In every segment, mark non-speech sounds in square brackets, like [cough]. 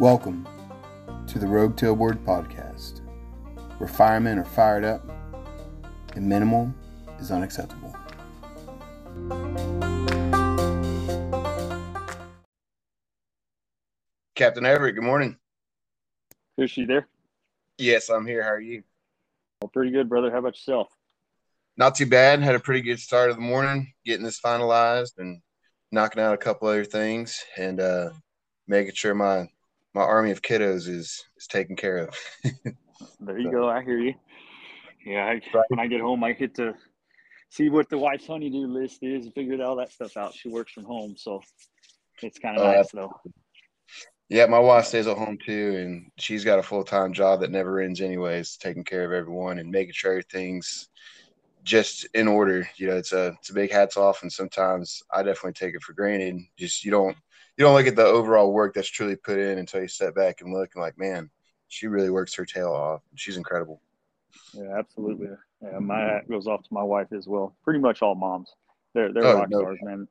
Welcome to the Rogue Tailboard Podcast, where firemen are fired up and minimal is unacceptable. Captain Everett, good morning. Is she there? Yes, I'm here. How are you? Well, pretty good, brother. How about yourself? Not too bad. Had a pretty good start of the morning, getting this finalized and knocking out a couple other things and uh, making sure my my army of kiddos is is taken care of. [laughs] there you so. go. I hear you. Yeah, I, right. when I get home, I get to see what the wife's honeydew list is and figure all that stuff out. She works from home, so it's kind of uh, nice though. Yeah, my wife stays at home too, and she's got a full time job that never ends, anyways, taking care of everyone and making sure everything's just in order. You know, it's a it's a big hats off, and sometimes I definitely take it for granted. Just you don't you don't look at the overall work that's truly put in until you step back and look and like, man, she really works her tail off. She's incredible. Yeah, absolutely. Yeah, my hat goes off to my wife as well. Pretty much all moms. They're they're oh, rock no. stars, man.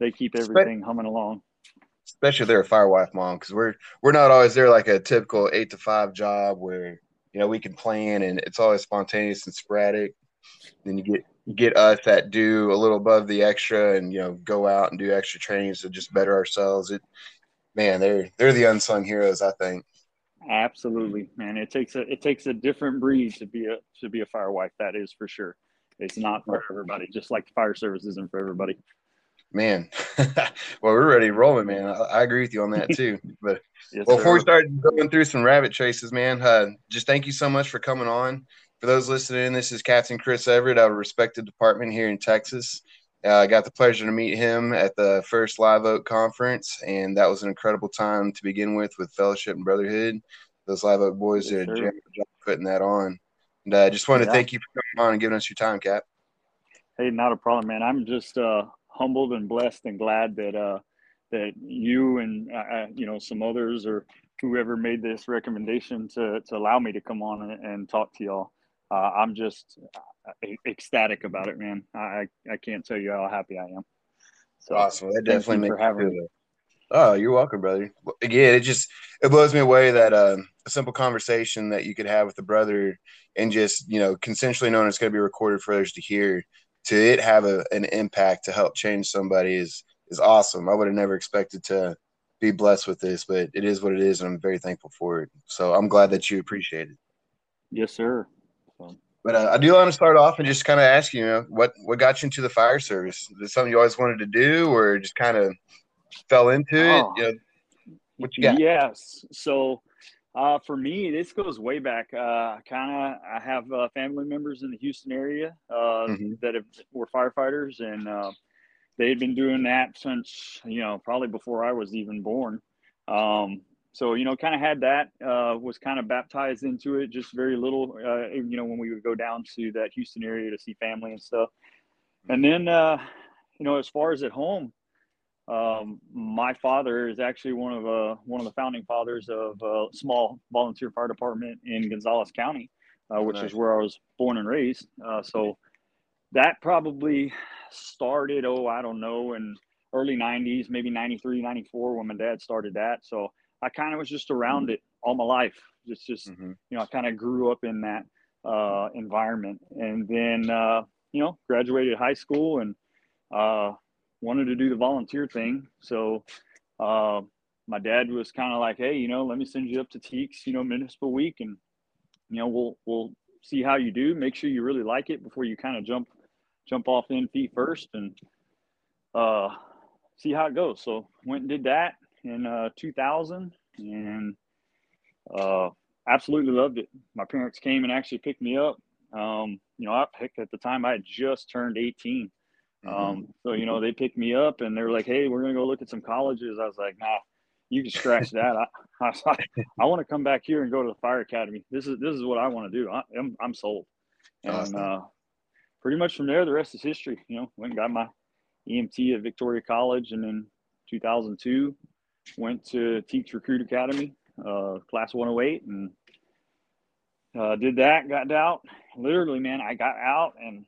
They keep everything humming along. Especially if they're a fire wife mom, because we're we're not always there like a typical eight to five job where you know we can plan and it's always spontaneous and sporadic. Then you get get us that do a little above the extra and you know go out and do extra trainings to just better ourselves. It man, they're they're the unsung heroes, I think. Absolutely, man. It takes a it takes a different breed to be a to be a fire wife. That is for sure. It's not for everybody. Just like the fire service isn't for everybody. Man, [laughs] well, we're ready rolling, man. I, I, agree with you on that [laughs] too. But yes, well, before we start going through some rabbit chases, man, uh, just thank you so much for coming on. For those listening, this is Captain Chris Everett out of a respected department here in Texas. Uh, I got the pleasure to meet him at the first Live Oak conference, and that was an incredible time to begin with, with fellowship and brotherhood. Those Live Oak boys yes, did a job putting that on. And I uh, just want to yeah. thank you for coming on and giving us your time, Cap. Hey, not a problem, man. I'm just uh, humbled and blessed and glad that uh, that you and uh, uh, you know some others or whoever made this recommendation to to allow me to come on and, and talk to y'all. Uh, I'm just ecstatic about it, man. I I can't tell you how happy I am. So awesome. That definitely makes having me. Oh, you're welcome, brother. Again, it just it blows me away that uh, a simple conversation that you could have with a brother and just you know consensually knowing it's going to be recorded for others to hear to it have a, an impact to help change somebody is is awesome. I would have never expected to be blessed with this, but it is what it is, and I'm very thankful for it. So I'm glad that you appreciate it. Yes, sir. But uh, I do want to start off and just kind of ask you, you know, what what got you into the fire service? Is it something you always wanted to do, or just kind of fell into it? Oh, you know, what you got? Yes. So uh, for me, this goes way back. Uh, kind of, I have uh, family members in the Houston area uh, mm-hmm. that have, were firefighters, and uh, they had been doing that since you know probably before I was even born. Um, so you know, kind of had that. Uh, was kind of baptized into it, just very little. you know, when we would go down to that Houston area to see family and stuff, and then you know, as far as at home, um, my father is actually one of uh, one of the founding fathers of a small volunteer fire department in Gonzales County, uh, which nice. is where I was born and raised. Uh, so that probably started, oh, I don't know, in early 90s, maybe 93, 94 when my dad started that. So I kind of was just around mm-hmm. it all my life. Just, just mm-hmm. you know, I kind of grew up in that uh, environment, and then uh, you know, graduated high school and uh, wanted to do the volunteer thing. So uh, my dad was kind of like, hey, you know, let me send you up to TEEX, you know, Municipal Week, and you know, we'll we'll see how you do. Make sure you really like it before you kind of jump jump off in feet first, and uh, see how it goes. So went and did that in uh, 2000, and uh, absolutely loved it. My parents came and actually picked me up. Um, you know, I picked at the time I had just turned 18 Mm-hmm. Um, so you know, they picked me up and they were like, "Hey, we're gonna go look at some colleges." I was like, "Nah, you can scratch [laughs] that. I, I, I want to come back here and go to the fire academy. This is this is what I want to do. I, am I'm sold." And awesome. uh, pretty much from there, the rest is history. You know, went and got my EMT at Victoria College, and in 2002 went to TEEX Recruit Academy, uh, class 108, and uh, did that. Got out. Literally, man, I got out and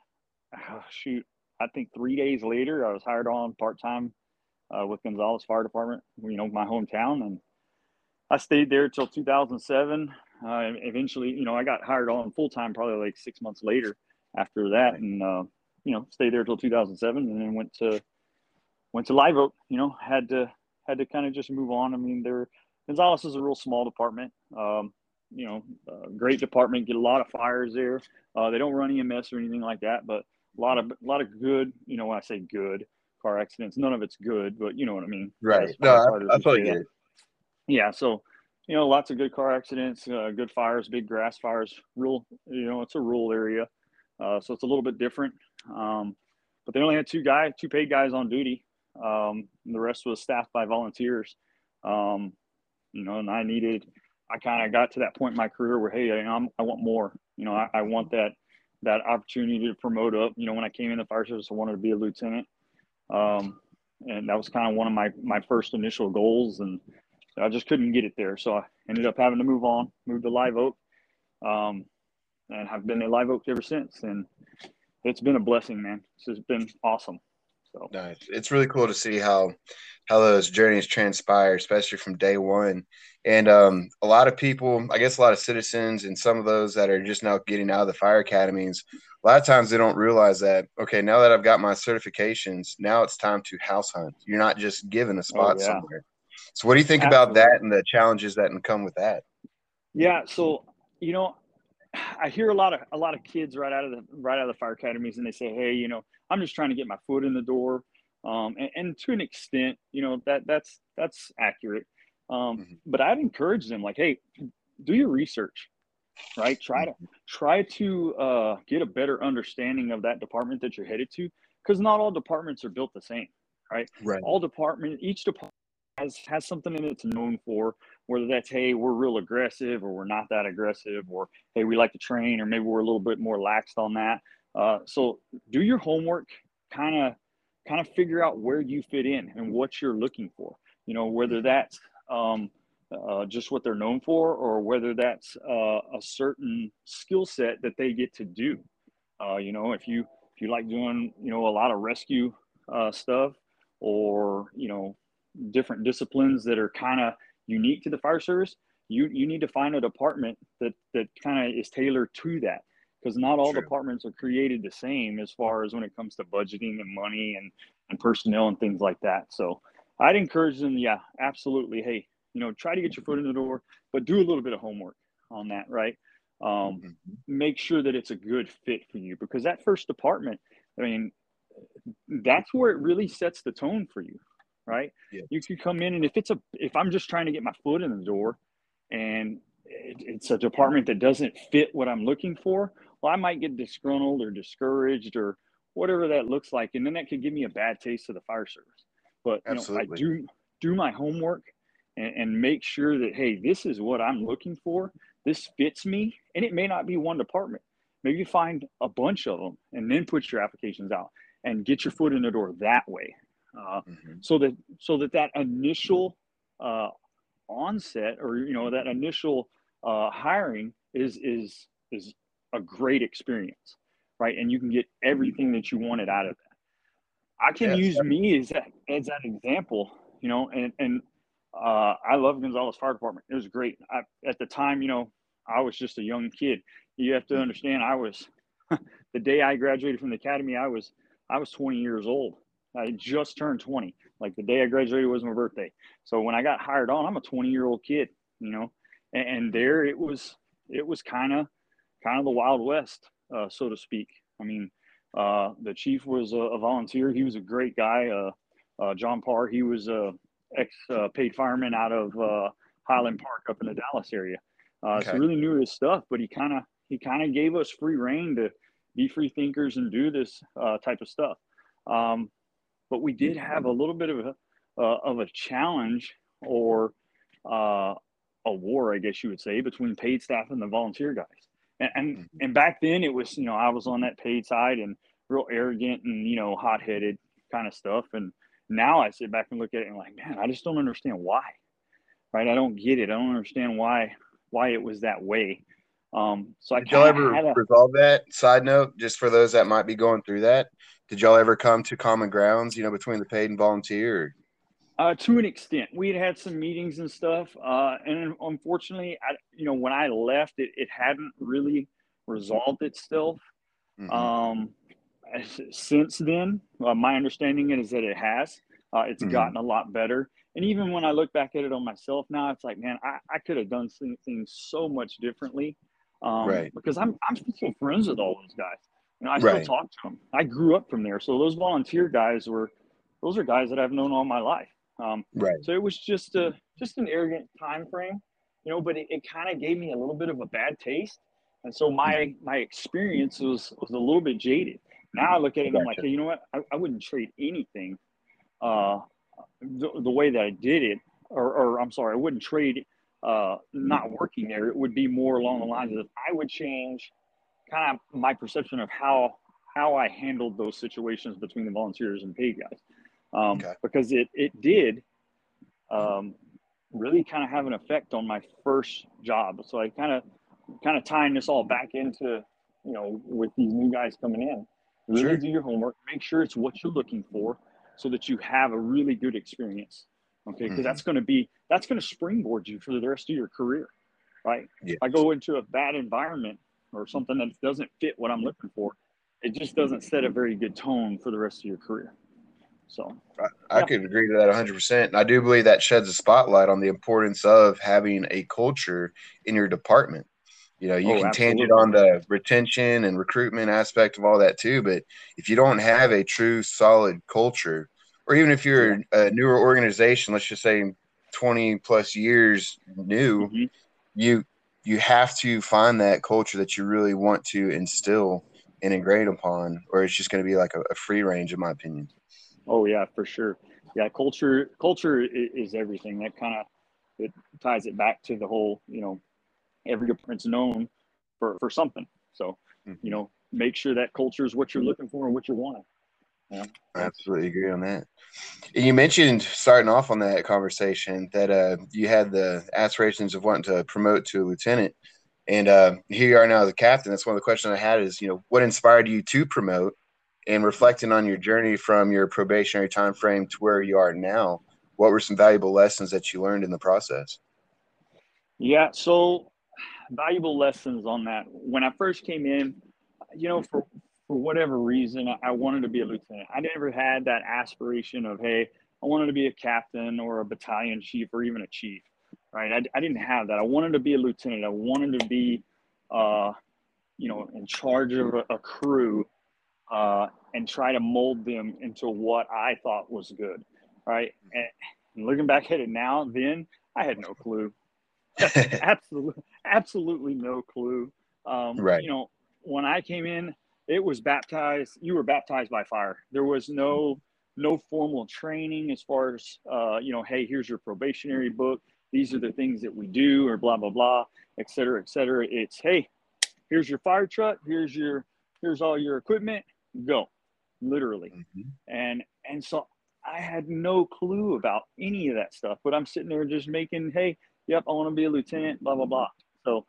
oh, shoot, I think three days later, I was hired on part time uh, with Gonzales Fire Department, you know, my hometown, and I stayed there till 2007. Uh, eventually, you know, I got hired on full time probably like six months later after that, and uh, you know, stayed there till 2007, and then went to went to Live Oak. You know, had to had to kind of just move on. I mean, there Gonzales is a real small department. Um, you know, uh, great department. Get a lot of fires there. Uh, they don't run EMS or anything like that, but a lot of a lot of good. You know, when I say good car accidents, none of it's good, but you know what I mean. Right. No, I, I totally get it. Yeah. So, you know, lots of good car accidents, uh, good fires, big grass fires. Real, you know, it's a rural area, uh, so it's a little bit different. Um, but they only had two guys, two paid guys on duty. Um, the rest was staffed by volunteers. Um, you know, and I needed, I kind of got to that point in my career where, hey, I'm, I want more. You know, I, I want that that opportunity to promote up. You know, when I came in the fire service, I wanted to be a lieutenant, um, and that was kind of one of my my first initial goals. And I just couldn't get it there, so I ended up having to move on, move to Live Oak, um, and have been at Live Oak ever since. And it's been a blessing, man. It's been awesome. So nice. It's really cool to see how how those journeys transpire, especially from day one. And um, a lot of people, I guess, a lot of citizens, and some of those that are just now getting out of the fire academies, a lot of times they don't realize that. Okay, now that I've got my certifications, now it's time to house hunt. You're not just given a oh, spot oh, yeah. somewhere. So, what do you think Absolutely. about that and the challenges that can come with that? Yeah. So, you know, [sighs] I hear a lot of a lot of kids right out of the right out of the fire academies, and they say, "Hey, you know, I'm just trying to get my foot in the door." Um, and, and, to an extent, you know that that's that's accurate. Um, mm-hmm. But I'd encourage them, like, "Hey, do your research, right? Try to mm-hmm. try to uh, get a better understanding of that department that you're headed to, because not all departments are built the same, right? Right. All department, each department has has something that it's known for whether that's hey we're real aggressive or we're not that aggressive or hey we like to train or maybe we're a little bit more laxed on that uh, so do your homework kind of kind of figure out where you fit in and what you're looking for. You know whether that's um, uh, just what they're known for or whether that's uh, a certain skill set that they get to do. Uh, you know if you if you like doing you know a lot of rescue uh, stuff or you know different disciplines that are kind of unique to the fire service, you you need to find a department that that kind of is tailored to that because not all True. departments are created the same as far as when it comes to budgeting and money and and personnel and things like that. So I'd encourage them, yeah, absolutely. Hey, you know, try to get your foot in the door, but do a little bit of homework on that, right? Um, mm-hmm. Make sure that it's a good fit for you because that first department, I mean, that's where it really sets the tone for you, right? Yeah. You could come in and if it's a if I'm just trying to get my foot in the door and it, it's a department that doesn't fit what I'm looking for, well, I might get disgruntled or discouraged or whatever that looks like, and then that could give me a bad taste of the fire service. But you know, I do do my homework and, and make sure that hey, this is what I'm looking for. This fits me, and it may not be one department. Maybe find a bunch of them and then put your applications out and get your foot in the door that way uh, mm-hmm. so that so that that initial uh, onset or you know that initial uh, hiring is is is a great experience, right? And you can get everything that you wanted out of that. I can use me as that as that example, you know, and and uh, I love Gonzales Fire Department. It was great. I, at the time, you know, I was just a young kid. You have to mm-hmm. understand, I was [laughs] the day I graduated from the academy. I was I was 20 years old, I just turned 20. Like the day I graduated was my birthday. So when I got hired on, I'm a 20 year old kid, you know, and, and there it was, it was kind of, kind of the Wild West, uh, so to speak. I mean, uh, the chief was a, a, volunteer. He was a great guy. Uh, uh John Parr, he was a ex uh, paid fireman out of uh, Highland Park up in the Dallas area. Okay. So really knew his stuff, but he kind of, he kind of gave us free reign to be free thinkers and do this type of stuff. Um, but we did have a little bit of a uh, of a challenge or uh, a war, I guess you would say, between paid staff and the volunteer guys. And and, mm-hmm. and back then it was you know I was on that paid side and real arrogant and you know hot headed kind of stuff. And now I sit back and look at it and like, man, I just don't understand why. Right? I don't get it. I don't understand why why it was that way. Um, so I did y'all ever a, resolve that? Side note, just for those that might be going through that, did y'all ever come to common grounds? You know, between the paid and volunteer? Uh, to an extent, we had had some meetings and stuff, uh, and unfortunately, I, you know, when I left, it, it hadn't really resolved itself. Mm-hmm. Um, since then, uh, my understanding is that it has. Uh, it's mm-hmm. gotten a lot better. And even when I look back at it on myself now, it's like, man, I, I could have done things so much differently. Um, right. Because I'm I'm still friends with all those guys. You know, I still right. talk to them. I grew up from there, so those volunteer guys were, those are guys that I've known all my life. Um, right. So it was just a just an arrogant time frame, you know. But it, it kind of gave me a little bit of a bad taste, and so my mm-hmm. my experience was was a little bit jaded. Now I look at it, I'm like, hey, you know what? I, I wouldn't trade anything uh, the, the way that I did it, or, or I'm sorry, I wouldn't trade uh, not working there. It would be more along the lines of I would change kind of my perception of how how I handled those situations between the volunteers and paid guys, um, okay. because it it did um, really kind of have an effect on my first job. So I kind of kind of tying this all back into you know with these new guys coming in. Really sure. do your homework. Make sure it's what you're looking for so that you have a really good experience. Okay, because mm-hmm. that's going to be that's going to springboard you for the rest of your career, right? Yes. If I go into a bad environment or something that doesn't fit what I'm looking for, it just doesn't set a very good tone for the rest of your career. So I, I yeah. could agree to that 100%. And I do believe that sheds a spotlight on the importance of having a culture in your department. You know, you oh, can absolutely. tangent on the retention and recruitment aspect of all that too, but if you don't have a true solid culture, or even if you're a newer organization, let's just say 20 plus years new, mm-hmm. you you have to find that culture that you really want to instill and ingrain upon, or it's just going to be like a, a free range, in my opinion. Oh yeah, for sure. Yeah, culture culture is everything. That kind of it ties it back to the whole, you know, every department's known for, for something. So, mm-hmm. you know, make sure that culture is what you're looking for and what you're wanting. Yeah. I absolutely agree on that. And you mentioned starting off on that conversation that uh, you had the aspirations of wanting to promote to a lieutenant, and uh, here you are now as a captain. That's one of the questions I had is, you know, what inspired you to promote, and reflecting on your journey from your probationary time frame to where you are now. What were some valuable lessons that you learned in the process? Yeah, so valuable lessons on that. When I first came in, you know, for for whatever reason, I wanted to be a lieutenant. I never had that aspiration of, hey, I wanted to be a captain or a battalion chief or even a chief, right? I, I didn't have that. I wanted to be a lieutenant. I wanted to be, uh, you know, in charge of a, a crew uh, and try to mold them into what I thought was good, right? And, looking back at it now, then I had no clue. [laughs] absolutely, absolutely no clue. Um, right. You know, when I came in, it was baptized. You were baptized by fire. There was no no formal training as far as uh, you know. Hey, here's your probationary book. These are the things that we do, or blah blah blah, et cetera, et cetera. It's hey, here's your fire truck. Here's your here's all your equipment. Go, literally. Mm-hmm. And and so I had no clue about any of that stuff. But I'm sitting there just making hey, yep, I want to be a lieutenant, blah, blah, blah. So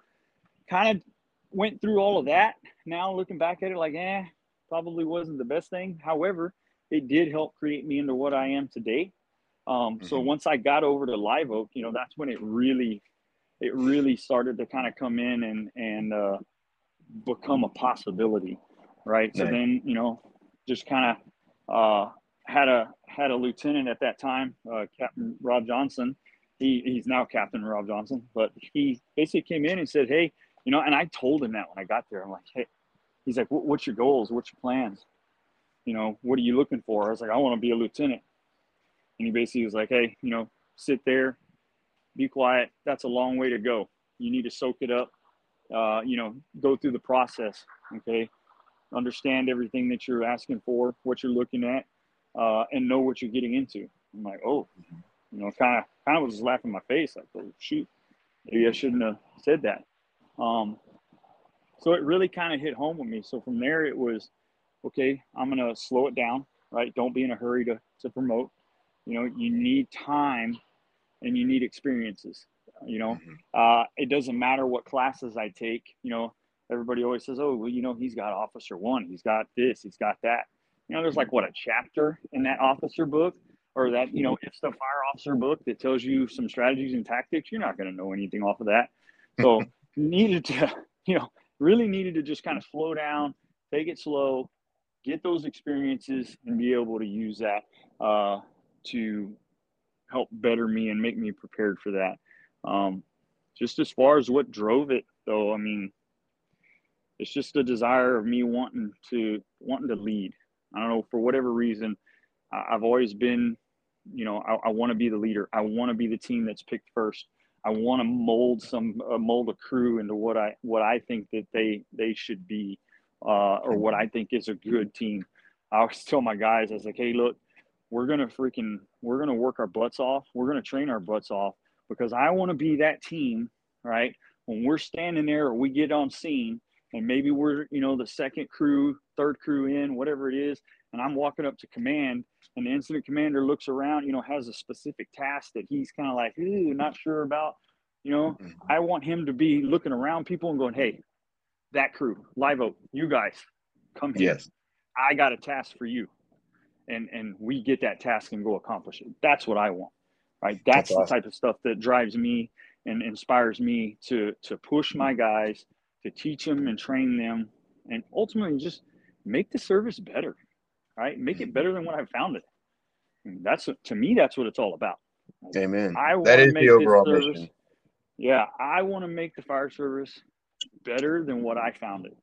kind of went through all of that. Now looking back at it, like, eh, probably wasn't the best thing. However, it did help create me into what I am today. Um, mm-hmm. So once I got over to Live Oak, you know, that's when it really, it really started to kind of come in and and uh, become a possibility, right? So then, you know, just kind of uh, had a had a lieutenant at that time, uh, Captain Rob Johnson, he he's now Captain Rob Johnson, but he basically came in and said, "Hey, you know," and I told him that when I got there. I'm like, "Hey," he's like, "What's your goals? What's your plans? You know, what are you looking for?" I was like, "I want to be a lieutenant," and he basically was like, "Hey, you know, sit there, be quiet. That's a long way to go. You need to soak it up. Uh, you know, go through the process. Okay, understand everything that you're asking for, what you're looking at, uh, and know what you're getting into." I'm like, "Oh." you know, kind of kind of was laughing my face. Like, oh shoot, maybe I shouldn't have said that. Um, so it really kind of hit home with me. So from there, it was okay. I'm gonna slow it down. Right, don't be in a hurry to to promote. You know, you need time, and you need experiences. You know, mm-hmm. uh, it doesn't matter what classes I take. You know, everybody always says, "Oh, well, you know, he's got officer one, he's got this, he's got that." You know, there's like what a chapter in that officer book? Or that you know it's the fire officer book that tells you some strategies and tactics? You're not going to know anything off of that. So [laughs] needed to [laughs] you know really needed to just kind of slow down take it slow get those experiences and be able to use that uh, to help better me and make me prepared for that. Um, just as far as what drove it though i mean it's just a desire of me wanting to wanting to lead i don't know for whatever reason i've always been you know, I, I want to be the leader. I want to be the team that's picked first. I want to mold some uh, mold a crew into what I what I think that they they should be, uh, or what I think is a good team. I always tell my guys, I was like, hey, look, we're gonna freaking we're gonna work our butts off. We're gonna train our butts off because I want to be that team, right? When we're standing there or we get on scene, and maybe we're you know the second crew, third crew in, whatever it is, and I'm walking up to command, and the incident commander looks around, you know, has a specific task that he's kind of like, ooh, not sure about. You know, mm-hmm. I want him to be looking around people and going, hey, that crew, live oak, you guys, come here. Yes. I got a task for you. And and we get that task and go accomplish it. That's what I want. Right. That's, That's the type of stuff that drives me and inspires me to to push my guys, to teach them and train them, and ultimately just make the service better right? Make it better than what I found it. that's to me, that's what it's all about. Amen. I that is the overall service, mission. Yeah, I want to make the fire service better than what I found it.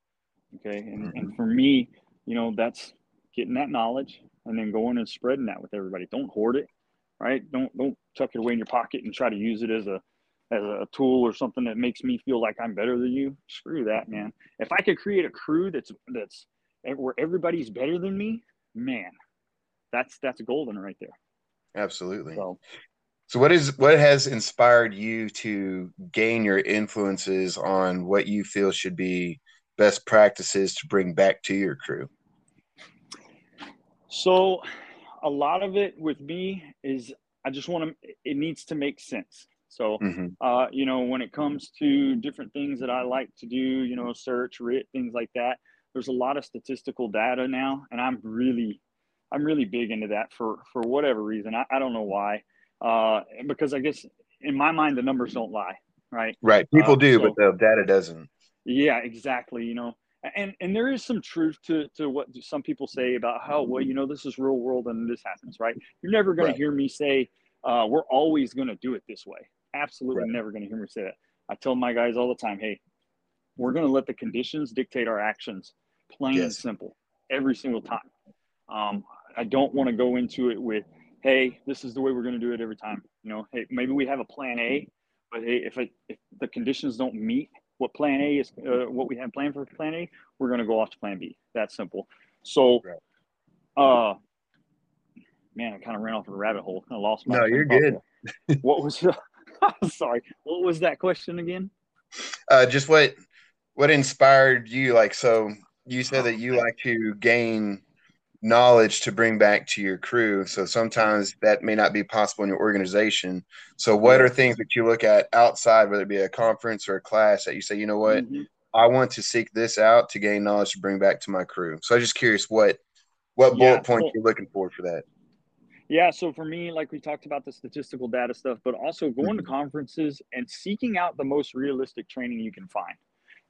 Okay, and, mm-hmm. and for me, you know, that's getting that knowledge and then going and spreading that with everybody. Don't hoard it, right? Don't don't tuck it away in your pocket and try to use it as a as a tool or something that makes me feel like I'm better than you. Screw that, man. If I could create a crew that's that's eh, where everybody's better than me, man, that's that's golden right there. Absolutely. So, so what is what has inspired you to gain your influences on what you feel should be best practices to bring back to your crew? So a lot of it with me is I just want to it needs to make sense. So mm-hmm. uh, you know, when it comes to different things that I like to do, you know, search, RIT, things like that, there's a lot of statistical data now, and I'm really, I'm really big into that for for whatever reason. I, I don't know why, uh, because I guess in my mind the numbers don't lie, right? Right. People uh, do, so, but the data doesn't. Yeah, exactly. You know, and and there is some truth to to what some people say about how well you know this is real world and this happens, right? You're never going right. to hear me say uh, we're always going to do it this way. Absolutely, right. never going to hear me say that. I tell my guys all the time, hey, we're going to let the conditions dictate our actions plain yes. and simple every single time. Um, I don't want to go into it with, hey, this is the way we're going to do it every time. You know, hey, maybe we have a plan A, but hey, if, it, if the conditions don't meet what plan A is, uh, what we have planned for plan A, we're going to go off to plan B. That's simple. So, uh, man, I kind of ran off a rabbit hole. I lost my. No, you're good. what was? [laughs] sorry. What was that question again? Uh, just what what inspired you? Like, so you said that you like to gain knowledge to bring back to your crew. So sometimes that may not be possible in your organization. So what are things that you look at outside, whether it be a conference or a class, that you say, you know what, mm-hmm. I want to seek this out to gain knowledge to bring back to my crew. So I'm just curious what what bullet points you're looking for for that. Yeah, so for me, like we talked about the statistical data stuff, but also going mm-hmm. to conferences and seeking out the most realistic training you can find.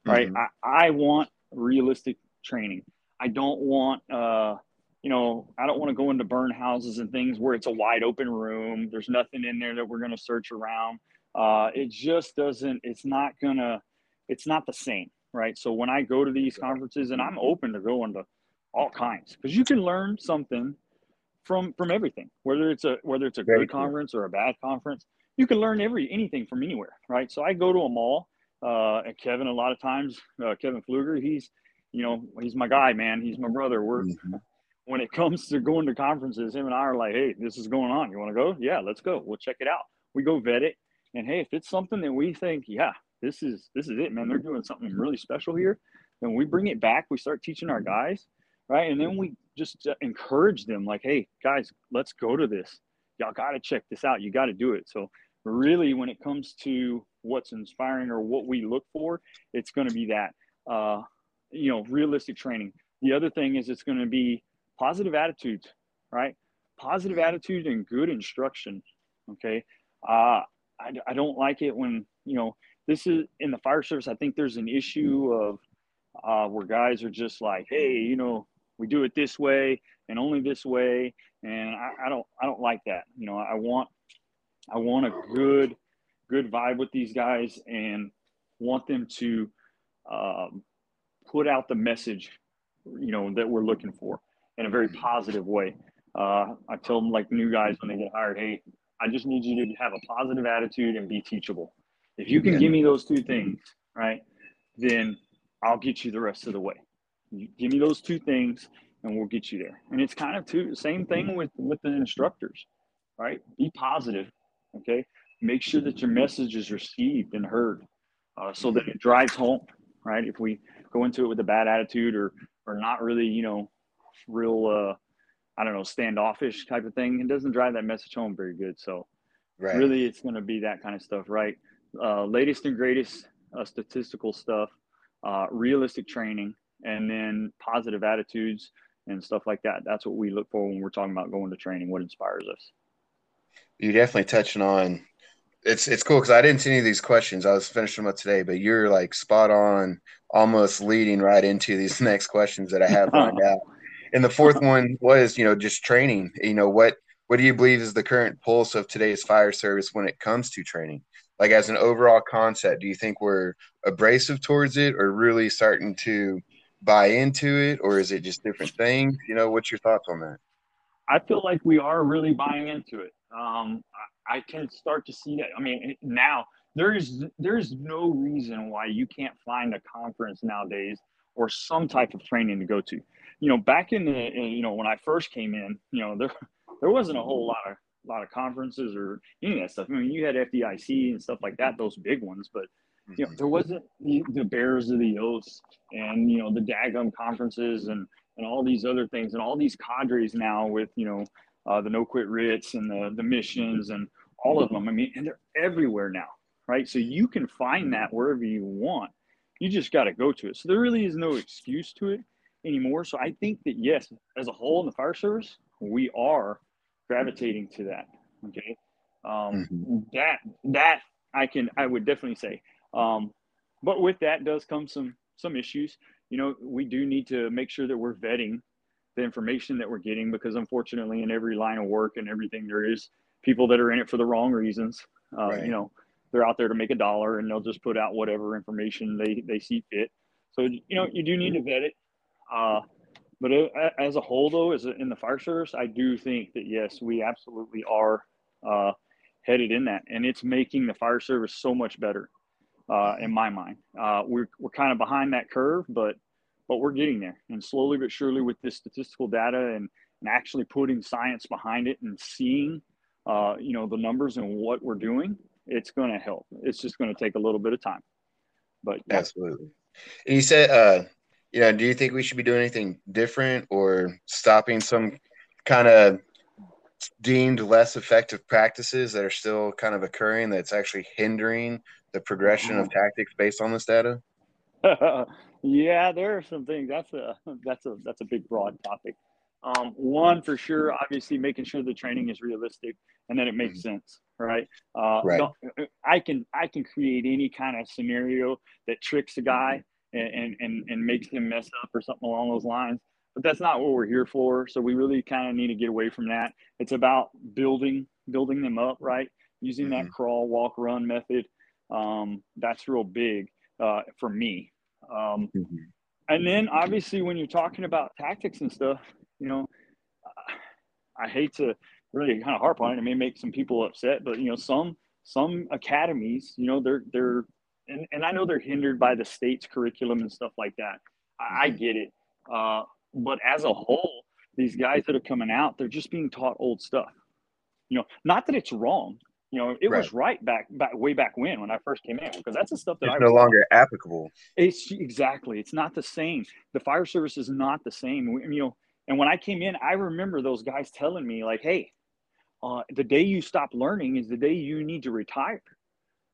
Right. Mm-hmm. I, I want realistic training. I don't want, uh, you know, I don't want to go into burn houses and things where it's a wide open room. There's nothing in there that we're going to search around. Uh, it just doesn't, it's not going to, it's not the same. Right. So when I go to these conferences and I'm open to going to all kinds because you can learn something from from everything whether it's a whether it's a Very good cool. conference or a bad conference you can learn every anything from anywhere right so i go to a mall uh, and Kevin, a lot of times, uh, Kevin fluger he's, you know, he's my guy, man. He's my brother. We're, mm-hmm. when it comes to going to conferences, him and I are like, hey, this is going on. You want to go? Yeah, let's go. We'll check it out. We go vet it. And hey, if it's something that we think, yeah, this is this is it, man. They're doing something really special here. Then we bring it back. We start teaching our guys, right? And then we just encourage them, like, hey, guys, let's go to this. Y'all got to check this out. You got to do it. So really, when it comes to what's inspiring or what we look for, it's going to be that, uh, you know, realistic training. The other thing is it's going to be positive attitudes, right? positive attitude and good instruction. Okay. Uh, I, I don't like it when, you know, this is in the fire service. I think there's an issue of uh, where guys are just like, hey, you know, we do it this way and only this way. And I, I don't, I don't like that. You know, I want, I want a good, good vibe with these guys and want them to um, put out the message, you know, that we're looking for in a very positive way. Uh, I tell them like new guys when they get hired, hey, I just need you to have a positive attitude and be teachable. If you can give me those two things, right, then I'll get you the rest of the way. You give me those two things, and we'll get you there. And it's kind of too same thing with with the instructors, right? Be positive, okay. Make sure that your message is received and heard, uh, so that it drives home, right? If we go into it with a bad attitude or or not really, you know, real, uh, I don't know, standoffish type of thing, it doesn't drive that message home very good. So, right. really, it's going to be that kind of stuff, right? Uh, latest and greatest uh, statistical stuff, uh, realistic training, and then positive attitudes and stuff like that. That's what we look for when we're talking about going to training. What inspires us? You're definitely touching on. It's it's cool because I didn't see any of these questions. I was finishing them up today, but you're like spot on, almost leading right into these [laughs] next questions that I have [laughs] lined out. And the fourth one was, you know, just training. You know, what what do you believe is the current pulse of today's fire service when it comes to training? Like as an overall concept, do you think we're abrasive towards it, or really starting to buy into it, or is it just different things? You know, what's your thoughts on that? I feel like we are really buying into it. Um, I, I can start to see that. I mean, now there is there's no reason why you can't find a conference nowadays or some type of training to go to. You know, back in the you know when I first came in, you know there there wasn't a whole lot of lot of conferences or any of that stuff. I mean, you had FDIC and stuff like that, those big ones, but you know, there wasn't the, the Bears of the Oaths and you know the Dagum conferences and and all these other things and all these cadres now with you know uh, the no quit RITs and the the missions and all of them. I mean, and they're everywhere now, right? So you can find that wherever you want. You just got to go to it. So there really is no excuse to it anymore. So I think that yes, as a whole in the fire service, we are gravitating to that. Okay, um, mm-hmm. that that I can I would definitely say um, but with that does come some some issues. You know, we do need to make sure that we're vetting the information that we're getting because unfortunately, in every line of work and everything, there is people that are in it for the wrong reasons. Uh, right. You know, they're out there to make a dollar and they'll just put out whatever information they they see fit. So you know, you do need to vet it. Uh, but as a whole, though, as in the fire service, I do think that yes, we absolutely are uh, headed in that, and it's making the fire service so much better uh, in my mind. Uh, we're, we're kind of behind that curve, but but we're getting there. And slowly but surely, with this statistical data and, and actually putting science behind it and seeing, uh, you know, the numbers and what we're doing, it's going to help. It's just going to take a little bit of time. But yeah. absolutely. And you said, uh, you know, do you think we should be doing anything different or stopping some kind of deemed less effective practices that are still kind of occurring that's actually hindering the progression of tactics based on this data? [laughs] yeah, there are some things. That's a that's a that's a big broad topic. Um, one for sure, obviously making sure the training is realistic and that it makes mm-hmm. sense, right? Uh, right. I can I can create any kind of scenario that tricks a guy and, and and and makes him mess up or something along those lines. But that's not what we're here for. So we really kind of need to get away from that. It's about building building them up, right? Using mm-hmm. that crawl, walk, run method um, that's real big uh, for me. Um, mm-hmm. And then obviously when you're talking about tactics and stuff, you know, I hate to really kind of harp on it. It may make some people upset, but you know, some some academies, you know, they're they're and, and I know they're hindered by the state's curriculum and stuff like that. I, I mm-hmm. get it. Uh, but as a whole, these guys that are coming out, they're just being taught old stuff. You know, not that it's wrong. You know, it right. was right back back way back when when I first came in because that's the stuff that it's I no longer applicable. It's exactly. It's not the same. The fire service is not the same. You know, and when I came in, I remember those guys telling me like, "Hey, uh, the day you stop learning is the day you need to retire."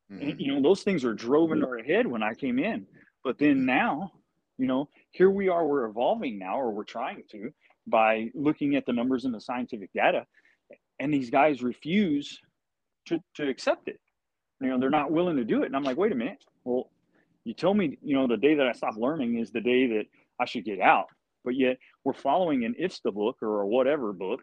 Mm-hmm. And, you know, those things are drove in our head when I came in. But then now, you know, here we are. We're evolving now, or we're trying to. by looking at the numbers and the scientific data. And these guys refuse to, to accept it. You know, they're not willing to do it. And I'm like, wait a minute. Well, you told me, you know, the day that I stop learning is the day that I should get out. But yet we're following an it's the book or whatever book,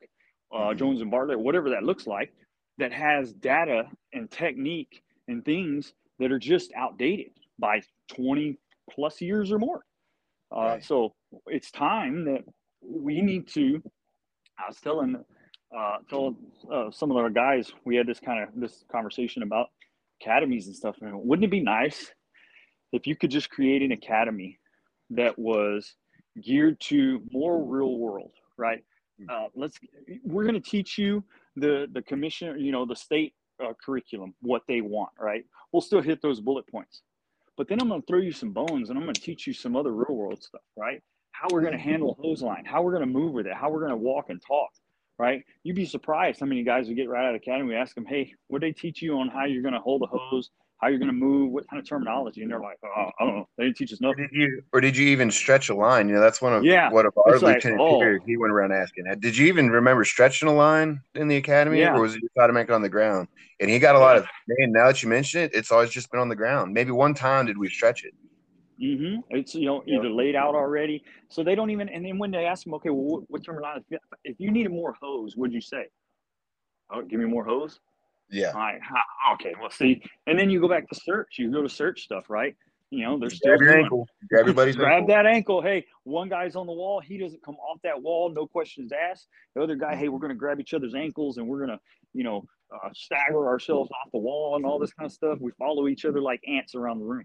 uh, mm-hmm. Jones and Bartlett, whatever that looks like, that has data and technique and things that are just outdated by 20 plus years or more. Uh, right. So it's time that we need to. I was telling, uh, telling uh, some of our guys we had this kind of this conversation about academies and stuff. And wouldn't it be nice if you could just create an academy that was geared to more real world, right? Hmm. Uh, let's we're going to teach you the the commission, you know, the state uh, curriculum, what they want, right? We'll still hit those bullet points, but then I'm going to throw you some bones and I'm going to teach you some other real world stuff, right? How we're going to handle hose line, how we're going to move with it, how we're going to walk and talk, right? You'd be surprised how many guys would get right out of academy. We ask them, hey, what they teach you on how you're going to hold a hose, how you're going to move, what kind of terminology, and they're like, oh, I don't know, they didn't teach us nothing. Or did you, or did you even stretch a line? You know, that's one of yeah, what of our lieutenant like, oh. he went around asking. Did you even remember stretching a line in the academy, yeah. or was it you thought to make it on the ground? And he got a lot of man. Now that you mention it, it's always just been on the ground. Maybe one time did we stretch it. Mm-hmm. It's you know either laid out already, so they don't even. And then when they ask them, okay, well, what, terminology? If you needed more hose, what would you say? Oh, give me more hose. Yeah. All right. Okay. Well, see, and then you go back to search. You go to search stuff, right? You know, there's still grab your ankle. Grab everybody's grab ankle. that ankle. Hey, one guy's on the wall. He doesn't come off that wall. No questions asked. The other guy, hey, we're going to grab each other's ankles and we're going to, you know, uh, stagger ourselves off the wall and all this kind of stuff. We follow each other like ants around the room,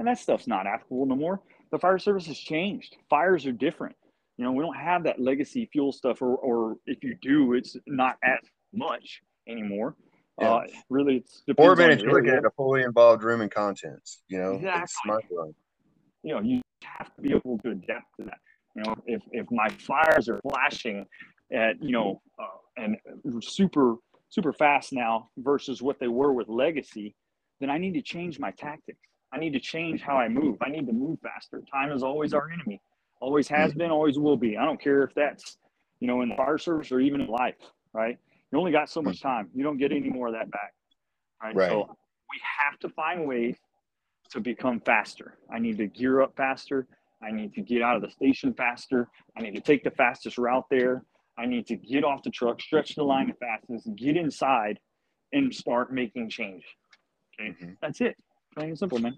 and that stuff's not applicable no more. The fire service has changed. Fires are different. You know, we don't have that legacy fuel stuff, or, or if you do, it's not as much anymore. Yeah. Uh, really, it's four minutes. You're looking at a fully involved room and contents. You know, exactly. You know, you have to be able to adapt to that. You know, if if my fires are flashing at you know uh, and super super fast now versus what they were with legacy, then I need to change my tactics. I need to change how I move. I need to move faster. Time is always our enemy. Always has been, always will be. I don't care if that's, you know, in the fire service or even in life, right? You only got so much mm. time. You don't get any more of that back. Right. right. So we have to find ways to become faster. I need to gear up faster. I need to get out of the station faster. I need to take the fastest route there. I need to get off the truck, stretch the line the fastest, get inside, and start making change. Okay, mm-hmm. that's it. Plain and simple, man.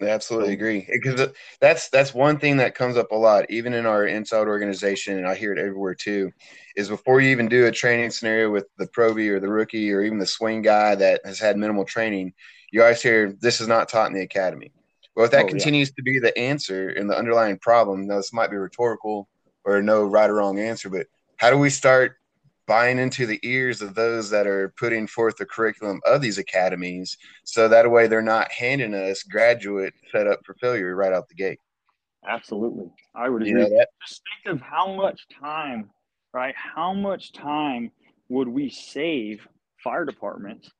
I absolutely agree because that's that's one thing that comes up a lot, even in our inside organization, and I hear it everywhere too. Is before you even do a training scenario with the probie or the rookie or even the swing guy that has had minimal training, you always hear this is not taught in the academy. Well, if that oh, continues yeah. to be the answer and the underlying problem, now this might be rhetorical or no right or wrong answer, but how do we start buying into the ears of those that are putting forth the curriculum of these academies so that way they're not handing us graduate set up for failure right out the gate. Absolutely. I would agree. you know just think of how much time right? How much time would we save fire departments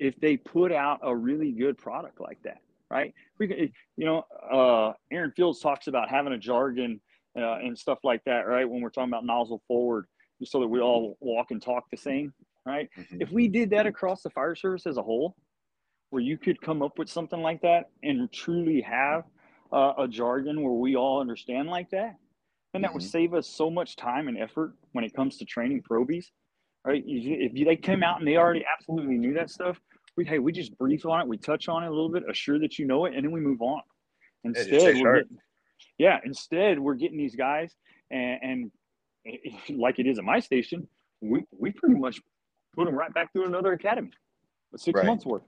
if they put out a really good product like that right? We you know uh, aaron fields talks about having a jargon uh, and stuff like that right? When we're talking about nozzle forward so that we all walk and talk the same, right? Mm-hmm. If we did that across the fire service as a whole, where you could come up with something like that and truly have uh, a jargon where we all understand like that, then that mm-hmm. would save us so much time and effort when it comes to training probies, right? If they came out and they already absolutely knew that stuff, we hey, we just brief on it, we touch on it a little bit, assure that you know it, and then we move on. Instead, we're getting, yeah, instead we're getting these guys and, and [laughs] like it is at my station, we, we pretty much put them right back through another academy, six right. months worth.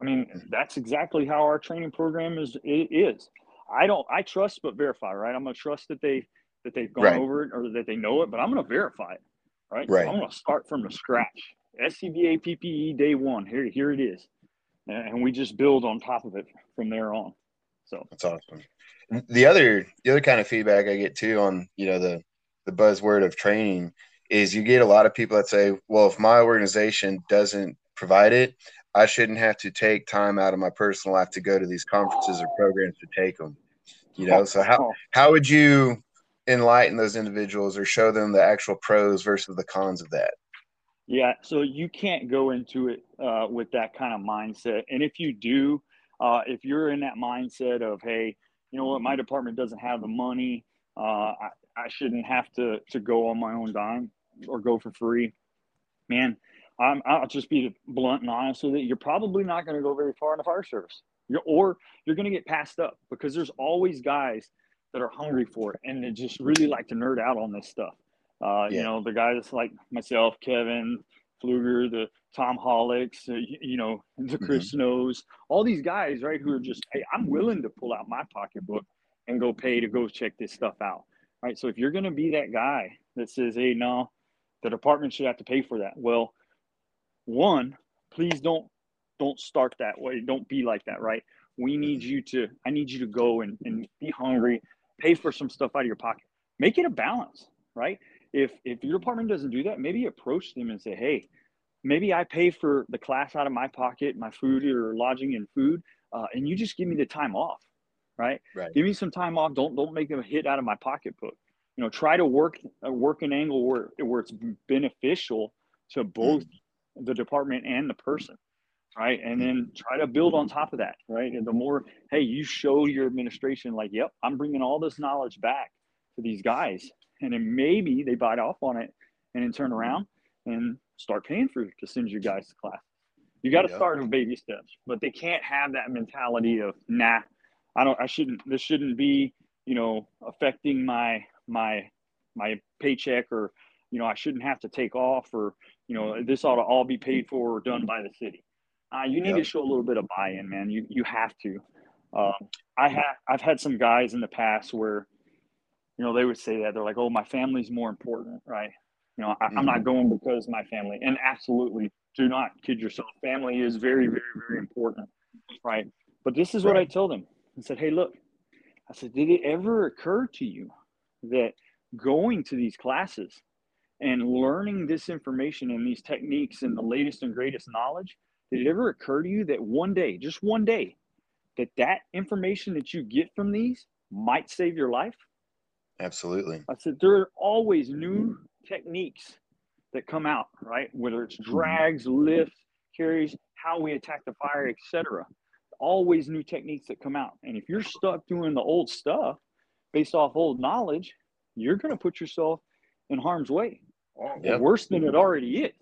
I mean, that's exactly how our training program is. It is. I don't. I trust but verify. Right. I'm gonna trust that they that they've gone right. over it or that they know it, but I'm gonna verify it. Right. Right. So I'm gonna start from the scratch. SCBA PPE day one. Here, here it is, and we just build on top of it from there on. So that's awesome. The other the other kind of feedback I get too on you know the the buzzword of training is you get a lot of people that say, well, if my organization doesn't provide it, I shouldn't have to take time out of my personal life to go to these conferences or programs to take them. You know, so how how would you enlighten those individuals or show them the actual pros versus the cons of that? Yeah, so you can't go into it uh, with that kind of mindset. And if you do, uh, if you're in that mindset of, hey, you know what, my department doesn't have the money, uh, I, I shouldn't have to to go on my own dime or go for free, man. I'm, I'll just be blunt and honest with it. You're probably not going to go very far in the fire service, you're, or you're going to get passed up because there's always guys that are hungry for it and they just really like to nerd out on this stuff. Uh, yeah. You know, the guys like myself, Kevin Pfluger, the Tom Hollicks, uh, you, you, know, the Chris mm-hmm. Snows, all these guys, right, who are just, hey, I'm willing to pull out my pocketbook and go pay to go check this stuff out. Right. So if you're going to be that guy that says, hey, no, the department should have to pay for that. Well, one, please don't don't start that way. Don't be like that, right? We need you to, I need you to go and, and be hungry, pay for some stuff out of your pocket. Make it a balance, right? If if your department doesn't do that, maybe approach them and say, hey, maybe I pay for the class out of my pocket, my food or lodging and food, uh, and you just give me the time off, right? right? Give me some time off. Don't don't make a hit out of my pocketbook. You know, try to work work an angle where where it's beneficial to both mm. the department and the person, right? And then try to build on top of that, right? And the more, hey, you show your administration like, yep, I'm bringing all this knowledge back to these guys, and then maybe they bite off on it and then turn around and start paying for to send you guys to class. You got to start with baby steps, but they can't have that mentality of nah, I don't, I shouldn't, this shouldn't be, you know, affecting my my my paycheck or you know I shouldn't have to take off or you know this ought to all be paid for or done by the city. Uh, you need yep. to show a little bit of buy-in, man. You you have to. Um, I have I've had some guys in the past where you know they would say that they're like, oh, my family's more important, right? You know, I, am not mm-hmm. going because my family. And absolutely, do not kid yourself. Family is very, very, very important, right? But this is what I tell them. I said, hey, look, I said, did it ever occur to you that going to these classes and learning this information and these techniques and the latest and greatest knowledge, did it ever occur to you that one day, just one day, that that information that you get from these might save your life? Absolutely. I said there are always new techniques that come out, right? Whether it's mm-hmm. drags, lifts, carries, how we attack the fire, etc. Always new techniques that come out. And if you're stuck doing the old stuff based off old knowledge, you're going to put yourself in harm's way, yep. worse than it already is.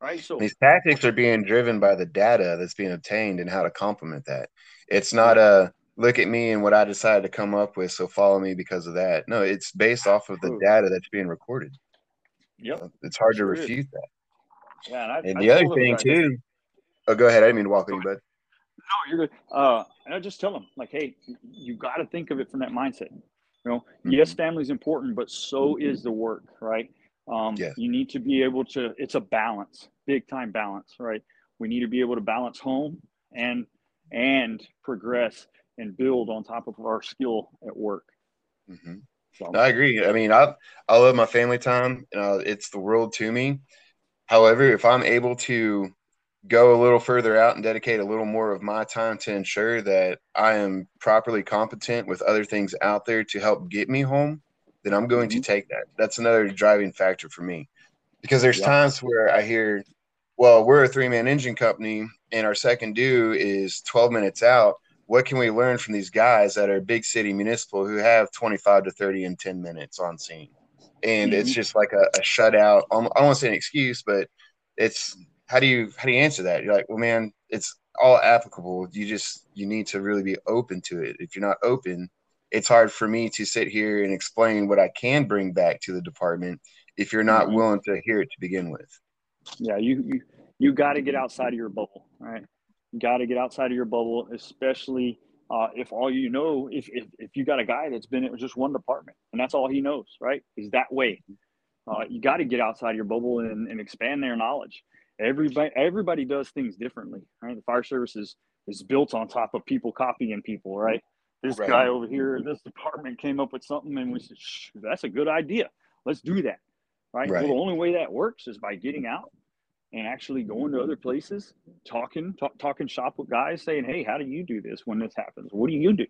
Right. So these tactics are being driven by the data that's being obtained and how to complement that. It's not a look at me and what I decided to come up with, so follow me because of that. No, it's based off of the data that's being recorded. Yep. it's hard to refute that. Yeah, and, I, and the other thing too. Oh, go ahead. I didn't mean to walk on you, bud. No, you're good. Uh, and I just tell them like, hey, you got to think of it from that mindset. You know, mm-hmm. yes, family's important, but so is the work, right? Um, yes. You need to be able to. It's a balance, big time balance, right? We need to be able to balance home and and progress and build on top of our skill at work. Mm-hmm. So. I agree. I mean, I I love my family time. Uh, it's the world to me. However, if I'm able to go a little further out and dedicate a little more of my time to ensure that I am properly competent with other things out there to help get me home, then I'm going mm-hmm. to take that. That's another driving factor for me. Because there's yeah. times where I hear, well, we're a three man engine company and our second due is 12 minutes out what can we learn from these guys that are big city municipal who have 25 to 30 and 10 minutes on scene and mm-hmm. it's just like a, a shutout i don't want to say an excuse but it's how do you how do you answer that you're like well man it's all applicable you just you need to really be open to it if you're not open it's hard for me to sit here and explain what i can bring back to the department if you're not mm-hmm. willing to hear it to begin with yeah you you, you got to get outside of your bubble right You got to get outside of your bubble, especially uh, if all you know, if, if, if you got a guy that's been in just one department and that's all he knows, right? Is that way. Uh, you got to get outside of your bubble and, and expand their knowledge. Everybody, everybody does things differently, right? The fire service is, is built on top of people copying people, right? This right. guy over here, mm-hmm. this department came up with something and we said, that's a good idea. Let's do that. Right. right. Well, the only way that works is by getting out and actually going to other places, talking, talk, talking shop with guys, saying, "Hey, how do you do this when this happens? What do you do?"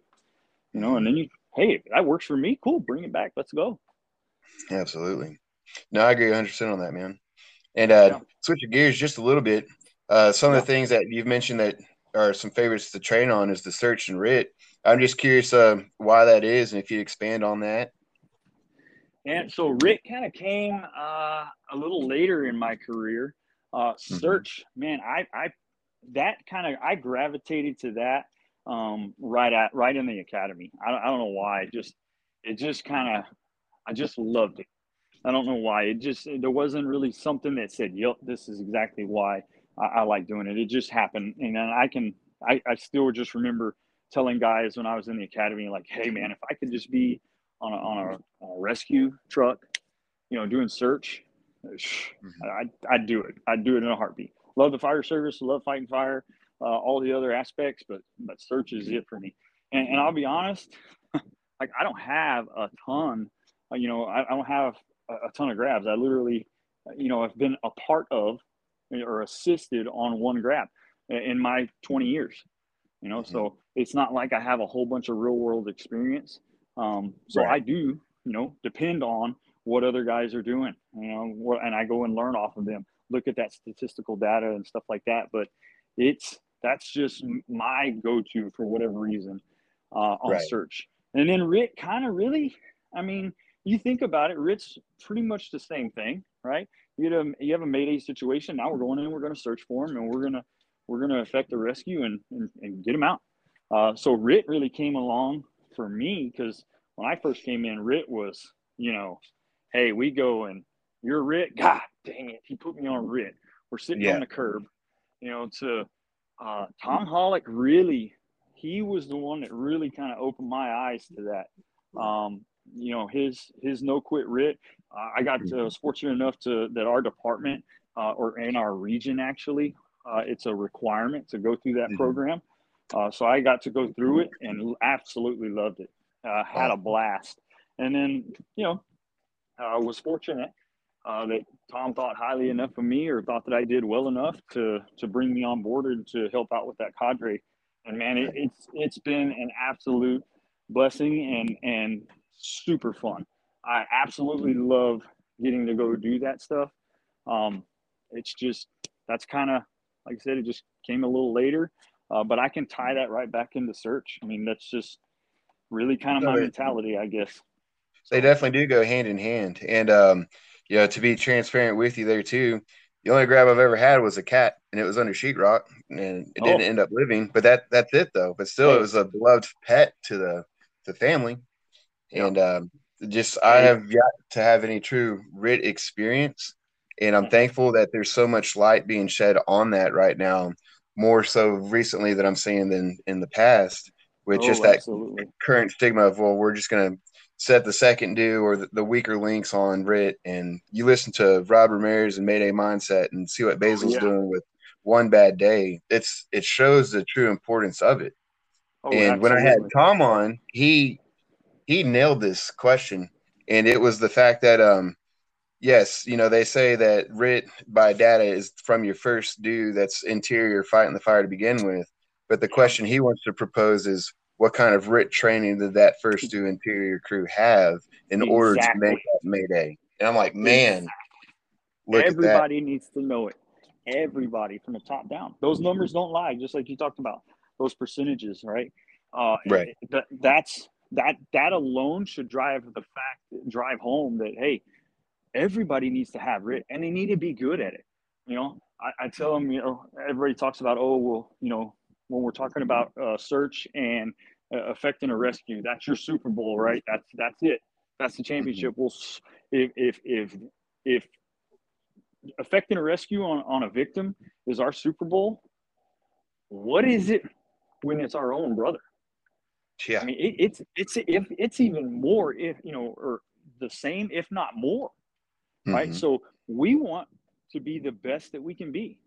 You know, and then you hey, if that works for me, cool, bring it back. Let's go. Absolutely. No, I agree 100% on that, man. And uh, yeah. switching gears just a little bit, uh, some yeah. of the things that you've mentioned that are some favorites to train on is the search and RIT. I'm just curious uh, why that is and if you expand on that. And so RIT kind of came uh, a little later in my career. Uh, mm-hmm. search, mm-hmm. man, I, I that kind of I gravitated to that um, right at right in the academy. I, I don't know why. It just it just kind of I just loved it. I don't know why. It just there wasn't really something that said, "Yep, this is exactly why I, I like doing it." It just happened, and I can I, I still just remember telling guys when I was in the academy, like, "Hey, man, if I could just be on a, on a, on a rescue truck, you know, doing search, mm-hmm. I'd, I'd do it. I'd do it in a heartbeat. Love the fire service, love fighting fire, uh, all the other aspects, but but search is it for me. And, and I'll be honest, [laughs] like I don't have a ton, uh, you know, I, I don't have a, ton of grabs. I literally, you know, I've been a part of or assisted on one grab in my 20 years. You know, mm-hmm. so it's not like I have a whole bunch of real world experience. Um, so right. I do, you know, depend on what other guys are doing, you know, and I go and learn off of them, look at that statistical data and stuff like that. But it's that's just my go-to for whatever reason uh, on right. search. And then RIT kind of really, I mean, you think about it, RIT's pretty much the same thing, right? You have a, you have a mayday situation. Now we're going in, we're going to search for them, and we're gonna we're gonna effect a rescue and and, and get them out. Uh, so RIT really came along for me because when I first came in, RIT was you know, hey, we go and you're RIT. God dang it, he put me on RIT. We're sitting yeah. on the curb, you know, to uh, Tom Hollick really, he was the one that really kind of opened my eyes to that. Um, you know, his his no quit RIT. Uh, I got to, was fortunate enough to that our department uh, or in our region actually, uh, it's a requirement to go through that mm-hmm. program. Uh, so I got to go through it and absolutely loved it. Uh, had a blast. And then, you know, I was fortunate uh, that Tom thought highly enough of me or thought that I did well enough to to bring me on board and to help out with that cadre. And man, it, it's it's been an absolute blessing and and super fun. I absolutely love getting to go do that stuff. Um, it's just that's kind of like I said, it just came a little later, uh, but I can tie that right back into search. I mean, that's just really kind of my mentality, I guess. They definitely do go hand in hand, and um, you know, to be transparent with you there too, the only grab I've ever had was a cat, and it was under sheetrock, and it didn't oh. end up living. But that that's it though. But still, it was a beloved pet to the the family, and um, just I have yet to have any true RIT experience, and I'm thankful that there's so much light being shed on that right now, more so recently than I'm seeing than in the past. With oh, just that absolutely. current stigma of well, we're just gonna set the second due or the, the, weaker links on RIT, and you listen to Rob Ramirez and Mayday Mindset and see what Basil's yeah. doing with one bad day. It's it shows the true importance of it. Oh, and absolutely. when I had Tom on, he he nailed this question, and it was the fact that um yes, you know they say that RIT by data is from your first due that's interior fighting the fire to begin with, but the question he wants to propose is what kind of RIT training did that first due interior crew have in exactly. order to make that mayday? And I'm like, man, everybody needs to know it. Everybody from the top down. Those numbers don't lie, just like you talked about those percentages, right? Uh, right. That, that's that that alone should drive the fact drive home that hey, everybody needs to have RIT and they need to be good at it. You know, I, I tell them, you know, everybody talks about oh well, you know, when we're talking about uh, search and uh, affecting a rescue. That's your Super Bowl, right? That's that's it. That's the championship. Well, if if if if affecting a rescue on, on a victim is our Super Bowl, what is it when it's our own brother? Yeah, I mean it, it's it's if it's even more if you know or the same if not more, right? Mm-hmm. So we want to be the best that we can be.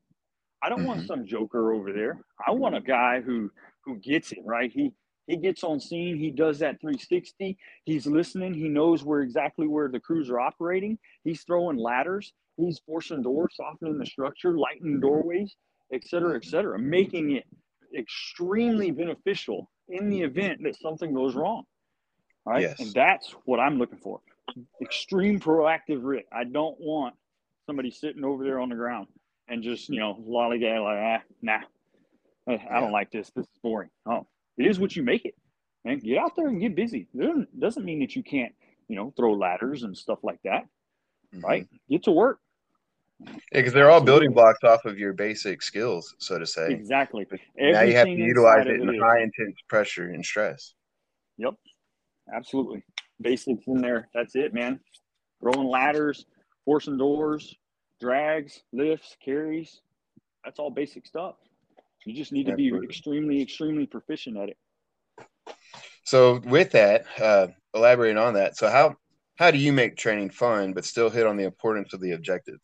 I don't mm-hmm. want some joker over there. I want a guy who who gets it right. He he gets on scene. He does that 360. He's listening. He knows where exactly where the crews are operating. He's throwing ladders. He's forcing doors, softening the structure, lightening doorways, et cetera, et cetera, making it extremely beneficial in the event that something goes wrong. right? Yes. And that's what I'm looking for. Extreme proactive RIT. I don't want somebody sitting over there on the ground and just, you know, lollygag like, ah, nah, I don't like this. This is boring. Oh, it is what you make it. Man, get out there and get busy. It doesn't mean that you can't, you know, throw ladders and stuff like that. Mm-hmm. Right? Get to work. Yeah, because they're all building blocks off of your basic skills, so to say. Exactly. Now you have to utilize it in high intense pressure and stress. Yep. Absolutely. Basics in there. That's it, man. Rolling ladders, forcing doors, drags, lifts, carries. That's all basic stuff. You just need to Absolutely. be extremely, extremely proficient at it. So, with that, uh, elaborate on that. So, how how do you make training fun but still hit on the importance of the objective?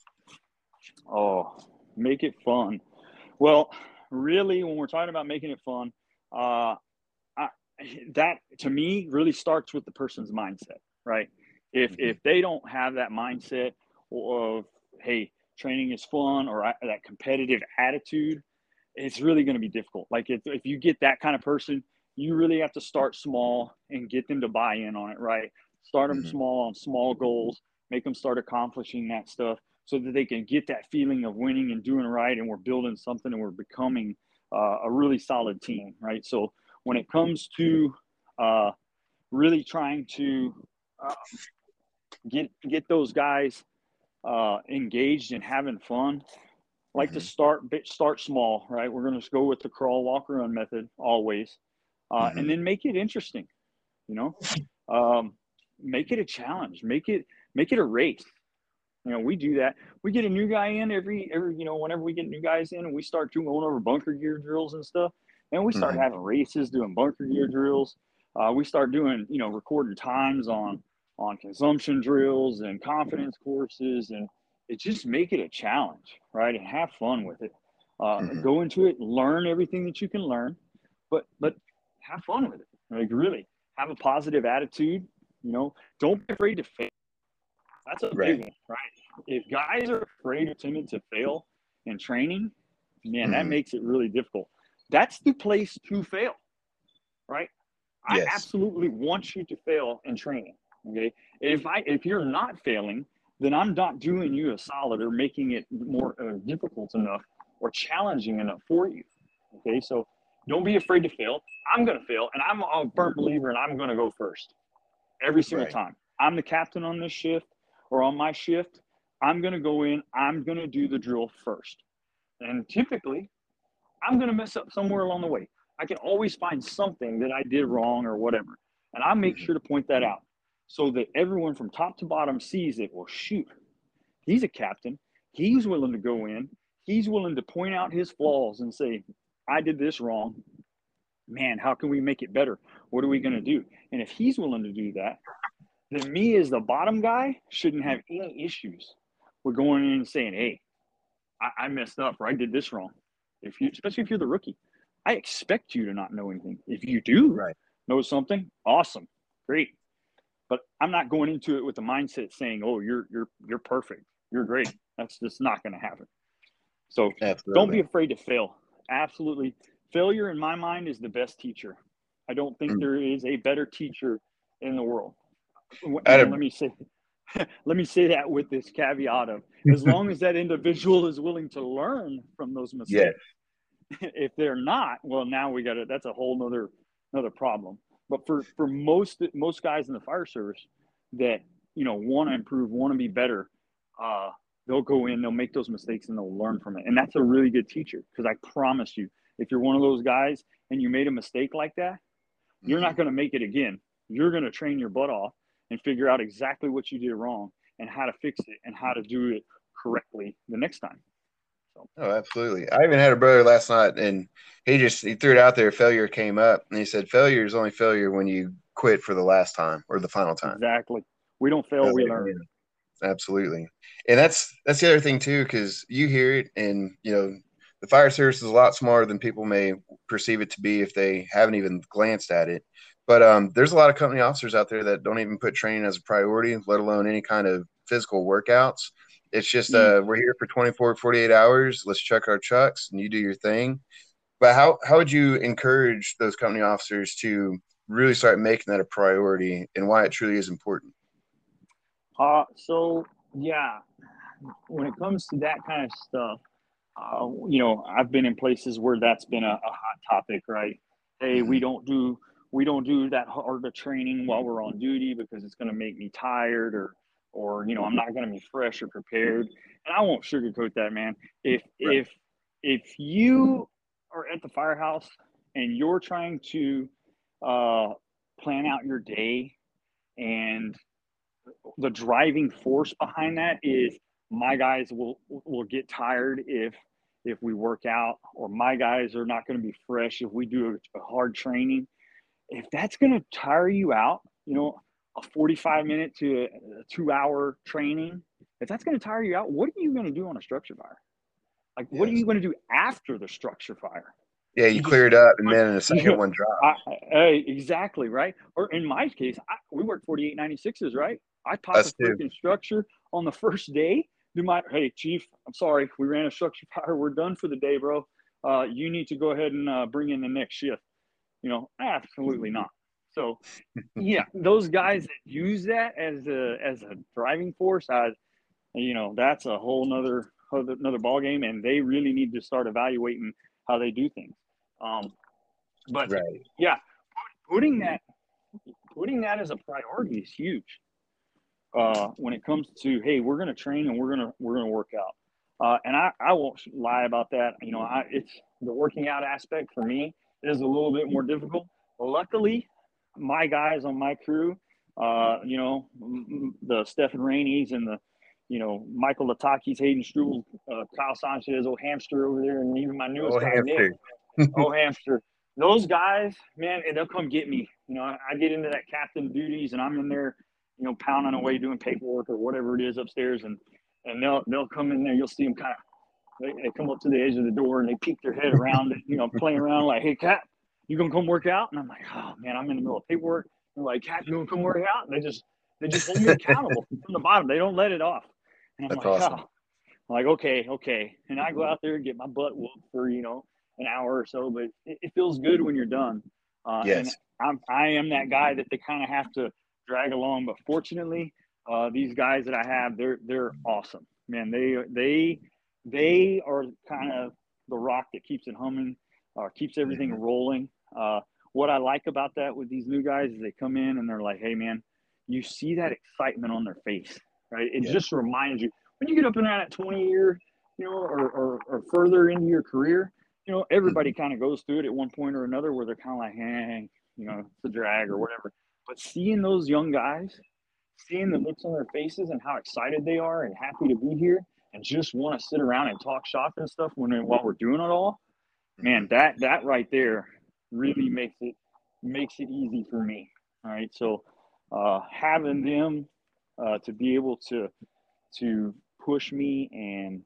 Oh, make it fun. Well, really, when we're talking about making it fun, uh, I, that to me really starts with the person's mindset, right? If mm-hmm. if they don't have that mindset of hey, training is fun or uh, that competitive attitude, it's really going to be difficult. Like if if you get that kind of person, you really have to start small and get them to buy in on it, right? Start them mm-hmm. small on small goals, make them start accomplishing that stuff so that they can get that feeling of winning and doing right and we're building something and we're becoming uh, a really solid team right so when it comes to uh, really trying to uh, get get those guys uh, engaged and having fun like mm-hmm. to start start small right we're going to go with the crawl walk run method always uh, mm-hmm. and then make it interesting you know um, make it a challenge make it make it a race you know, we do that. We get a new guy in every every you know whenever we get new guys in and we start doing going over bunker gear drills and stuff. And we start mm-hmm. having races doing bunker gear drills. Uh, we start doing you know recording times on on consumption drills and confidence courses and it just make it a challenge, right? And have fun with it. Uh, mm-hmm. Go into it, learn everything that you can learn, but but have fun with it. Like really, have a positive attitude. You know, don't be afraid to fail. That's a right. big one, right? If guys are afraid or timid to fail in training, man, mm-hmm. that makes it really difficult. That's the place to fail, right? Yes. I absolutely want you to fail in training. Okay. If I if you're not failing, then I'm not doing you a solid or making it more uh, difficult enough or challenging enough for you. Okay. So don't be afraid to fail. I'm going to fail, and I'm a firm believer, and I'm going to go first every single right. time. I'm the captain on this shift or on my shift, I'm going to go in, I'm going to do the drill first. And typically, I'm going to mess up somewhere along the way. I can always find something that I did wrong or whatever. And I make mm-hmm. sure to point that out so that everyone from top to bottom sees it. Well, shoot, he's a captain. He's willing to go in. He's willing to point out his flaws and say, I did this wrong. Man, how can we make it better? What are we going to do? And if he's willing to do that, then me as the bottom guy shouldn't have any issues with going in and saying, "Hey, I, I messed up or I did this wrong." If you, especially if you're the rookie, I expect you to not know anything. If you do right. know something, awesome, great. But I'm not going into it with the mindset saying, "Oh, you're you're you're perfect, you're great." That's just not going to happen. So Absolutely. don't be afraid to fail. Absolutely, failure in my mind is the best teacher. I don't think mm. there is a better teacher in the world let me say [laughs] let me say that with this caveat of as long as that individual is willing to learn from those mistakes yes. [laughs] if they're not well now we got to that's a whole nother another problem but for for most most guys in the fire service that you know want to improve want to be better uh they'll go in they'll make those mistakes and they'll learn from it and that's a really good teacher because i promise you if you're one of those guys and you made a mistake like that you're not mm-hmm. going to make it again you're going to train your butt off and figure out exactly what you did wrong and how to fix it and how to do it correctly the next time. So. Oh, absolutely. I even had a brother last night and he just he threw it out there. Failure came up and he said failure is only failure when you quit for the last time or the final time. Exactly. We don't fail, we learn. Absolutely. And that's that's the other thing too, because you hear it and you know, the fire service is a lot smarter than people may perceive it to be if they haven't even glanced at it. But um, there's a lot of company officers out there that don't even put training as a priority, let alone any kind of physical workouts. It's just uh, mm. we're here for 24, 48 hours. Let's check our chucks and you do your thing. But how, how would you encourage those company officers to really start making that a priority and why it truly is important? Uh, so yeah, when it comes to that kind of stuff, uh, you know, I've been in places where that's been a, a hot topic, right? Hey, we mm-hmm. don't do we don't do that hard of training while we're on duty because it's going to make me tired or or you know I'm not going to be fresh or prepared. And I won't sugarcoat that, man. If right. if if you are at the firehouse and you're trying to uh, plan out your day and the driving force behind that is my guys will will get tired if if we work out or my guys are not going to be fresh if we do a, a hard training if that's going to tire you out you know a 45 minute to a, two hour training if that's going to tire you out what are you going to do on a structure fire like yes. what are you going to do after the structure fire yeah, you, clear it up, and [laughs] then in a second one drop. exactly right. Or in my case, I, we work forty eight ninety sixes, right? I pop a freaking structure on the first day. Do my hey chief, I'm sorry, we ran a structure [laughs] fire. We're done for the day, bro. Uh, you need to go ahead and uh, bring in the next shift. You know, absolutely not. So, [laughs] yeah, those guys that use that as a as a driving force, I, you know, that's a whole nother another ball game, and they really need to start evaluating how they do things. Um, but right. yeah, putting that putting that as a priority is huge. Uh, when it comes to hey, we're going to train and we're going to we're going to work out. Uh, and I, I won't lie about that. You know, I, it's the working out aspect for me is a little bit more difficult. Luckily, my guys on my crew, uh, you know, the Stephen Rainey's and the, you know, Michael Latakis, Hayden Struble, uh, Kyle Sanchez, old hamster over there, and even my newest oh, guy, hamster. [laughs] Nick, oh hamster. Those guys, man, they'll come get me. You know, I get into that captain duties, and I'm in there you know, pounding away doing paperwork or whatever it is upstairs, and and they'll they'll come in there. You'll see them kind of they, they come up to the edge of the door and they peek their head around it, you know, playing around like, "Hey, cat, you gonna come work out?" And I'm like, "Oh man, I'm in the middle of paperwork." They're like, "Cat, you gonna come work out?" And they just they just hold me accountable from the bottom. They don't let it off. And I'm That's like, awesome. oh. I'm like, okay, okay. And I go out there and get my butt whooped for you know an hour or so, but it, it feels good when you're done. Uh, yes. And I'm I am that guy that they kind of have to drag along. But fortunately, uh, these guys that I have, they're they're awesome, man. They they they are kind of the rock that keeps it humming, or keeps everything rolling. Uh, what I like about that with these new guys is they come in and they're like, "Hey, man," you see that excitement on their face, right? It yeah. just reminds you when you get up and at 20 year, you know, or, or, or further into your career, you know, everybody mm-hmm. kind of goes through it at one point or another where they're kind of like, "Hey, you know, it's a drag or whatever." But seeing those young guys, seeing the looks on their faces and how excited they are and happy to be here and just want to sit around and talk shop and stuff when while we're doing it all, man, that that right there really makes it makes it easy for me. All right, so uh, having them uh, to be able to to push me and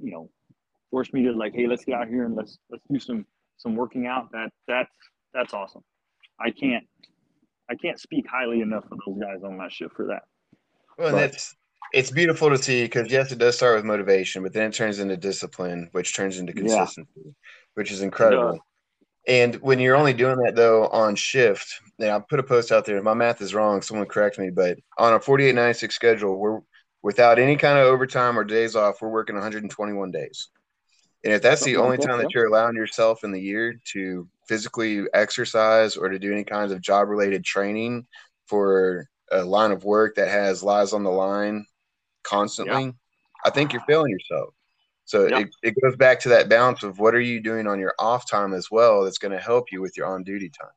you know force me to like, hey, let's get out here and let's let's do some some working out. That that's that's awesome. I can't I can't speak highly enough of those guys on my shift for that. Well, but, it's it's beautiful to see because yes, it does start with motivation, but then it turns into discipline, which turns into consistency, yeah. which is incredible. And when you're only doing that though on shift, now I put a post out there. If my math is wrong, someone correct me. But on a 48 96 schedule, we're without any kind of overtime or days off, we're working 121 days. And if that's the only time that you're allowing yourself in the year to physically exercise or to do any kinds of job related training for a line of work that has lies on the line constantly, yeah. I think you're failing yourself. So yeah. it, it goes back to that balance of what are you doing on your off time as well that's going to help you with your on duty time.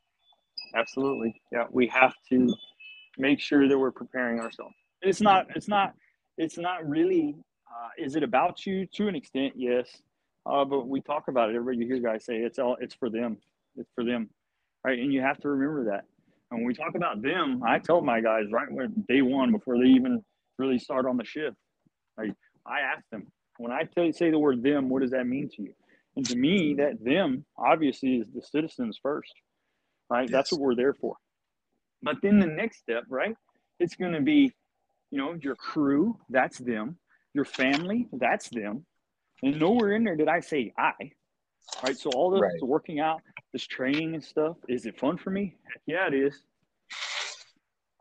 Absolutely. Yeah. We have to make sure that we're preparing ourselves. It's not, it's not, it's not really, uh, is it about you to an extent? Yes. Uh, but we talk about it. Everybody you hear guys say it's all, it's for them. It's for them, right? And you have to remember that. And when we talk about them, I tell my guys right when day one before they even really start on the shift, like I ask them when I tell you, say the word them, what does that mean to you? And to me, that them obviously is the citizens first, right? Yes. That's what we're there for. But then the next step, right? It's going to be, you know, your crew, that's them. Your family, that's them. And nowhere in there did I say I, right? So all this right. working out, this training and stuff, is it fun for me? Heck yeah, it is.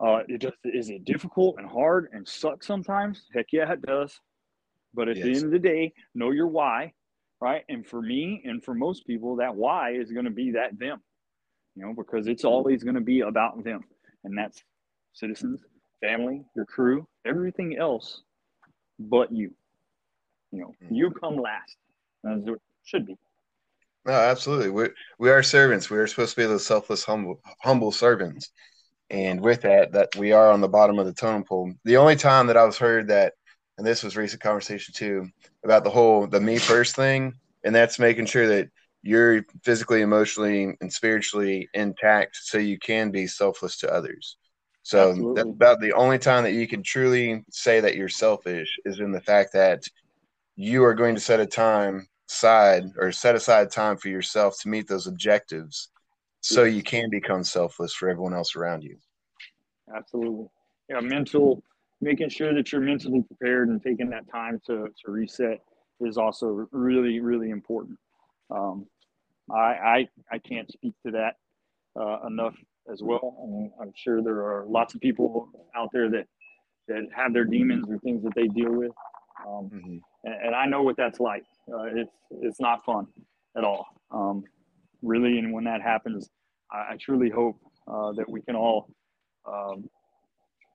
Uh, it just is it difficult and hard and sucks sometimes? Heck yeah, it does. But at yes. the end of the day, know your why, right? And for me and for most people, that why is going to be that them, you know, because it's always going to be about them, and that's citizens, family, your crew, everything else, but you. You know, mm-hmm. you come last, as it should be. No, absolutely. We we are servants. We are supposed to be those selfless, humble, humble servants. And with that, that we are on the bottom of the totem pole. The only time that I was heard that, and this was recent conversation too, about the whole the me first thing, and that's making sure that you're physically, emotionally, and spiritually intact so you can be selfless to others. So that's about the only time that you can truly say that you're selfish is in the fact that you are going to set a time aside or set aside time for yourself to meet those objectives so you can become selfless for everyone else around you. Absolutely. Yeah, mental, making sure that you're mentally prepared and taking that time to, to reset is also really, really important. Um, I, I, I can't speak to that uh, enough as well. Mean, I'm sure there are lots of people out there that, that have their demons or things that they deal with. Um, mm-hmm. and, and, I know what that's like. Uh, it's, it's not fun at all. Um, really. And when that happens, I, I truly hope uh, that we can all um,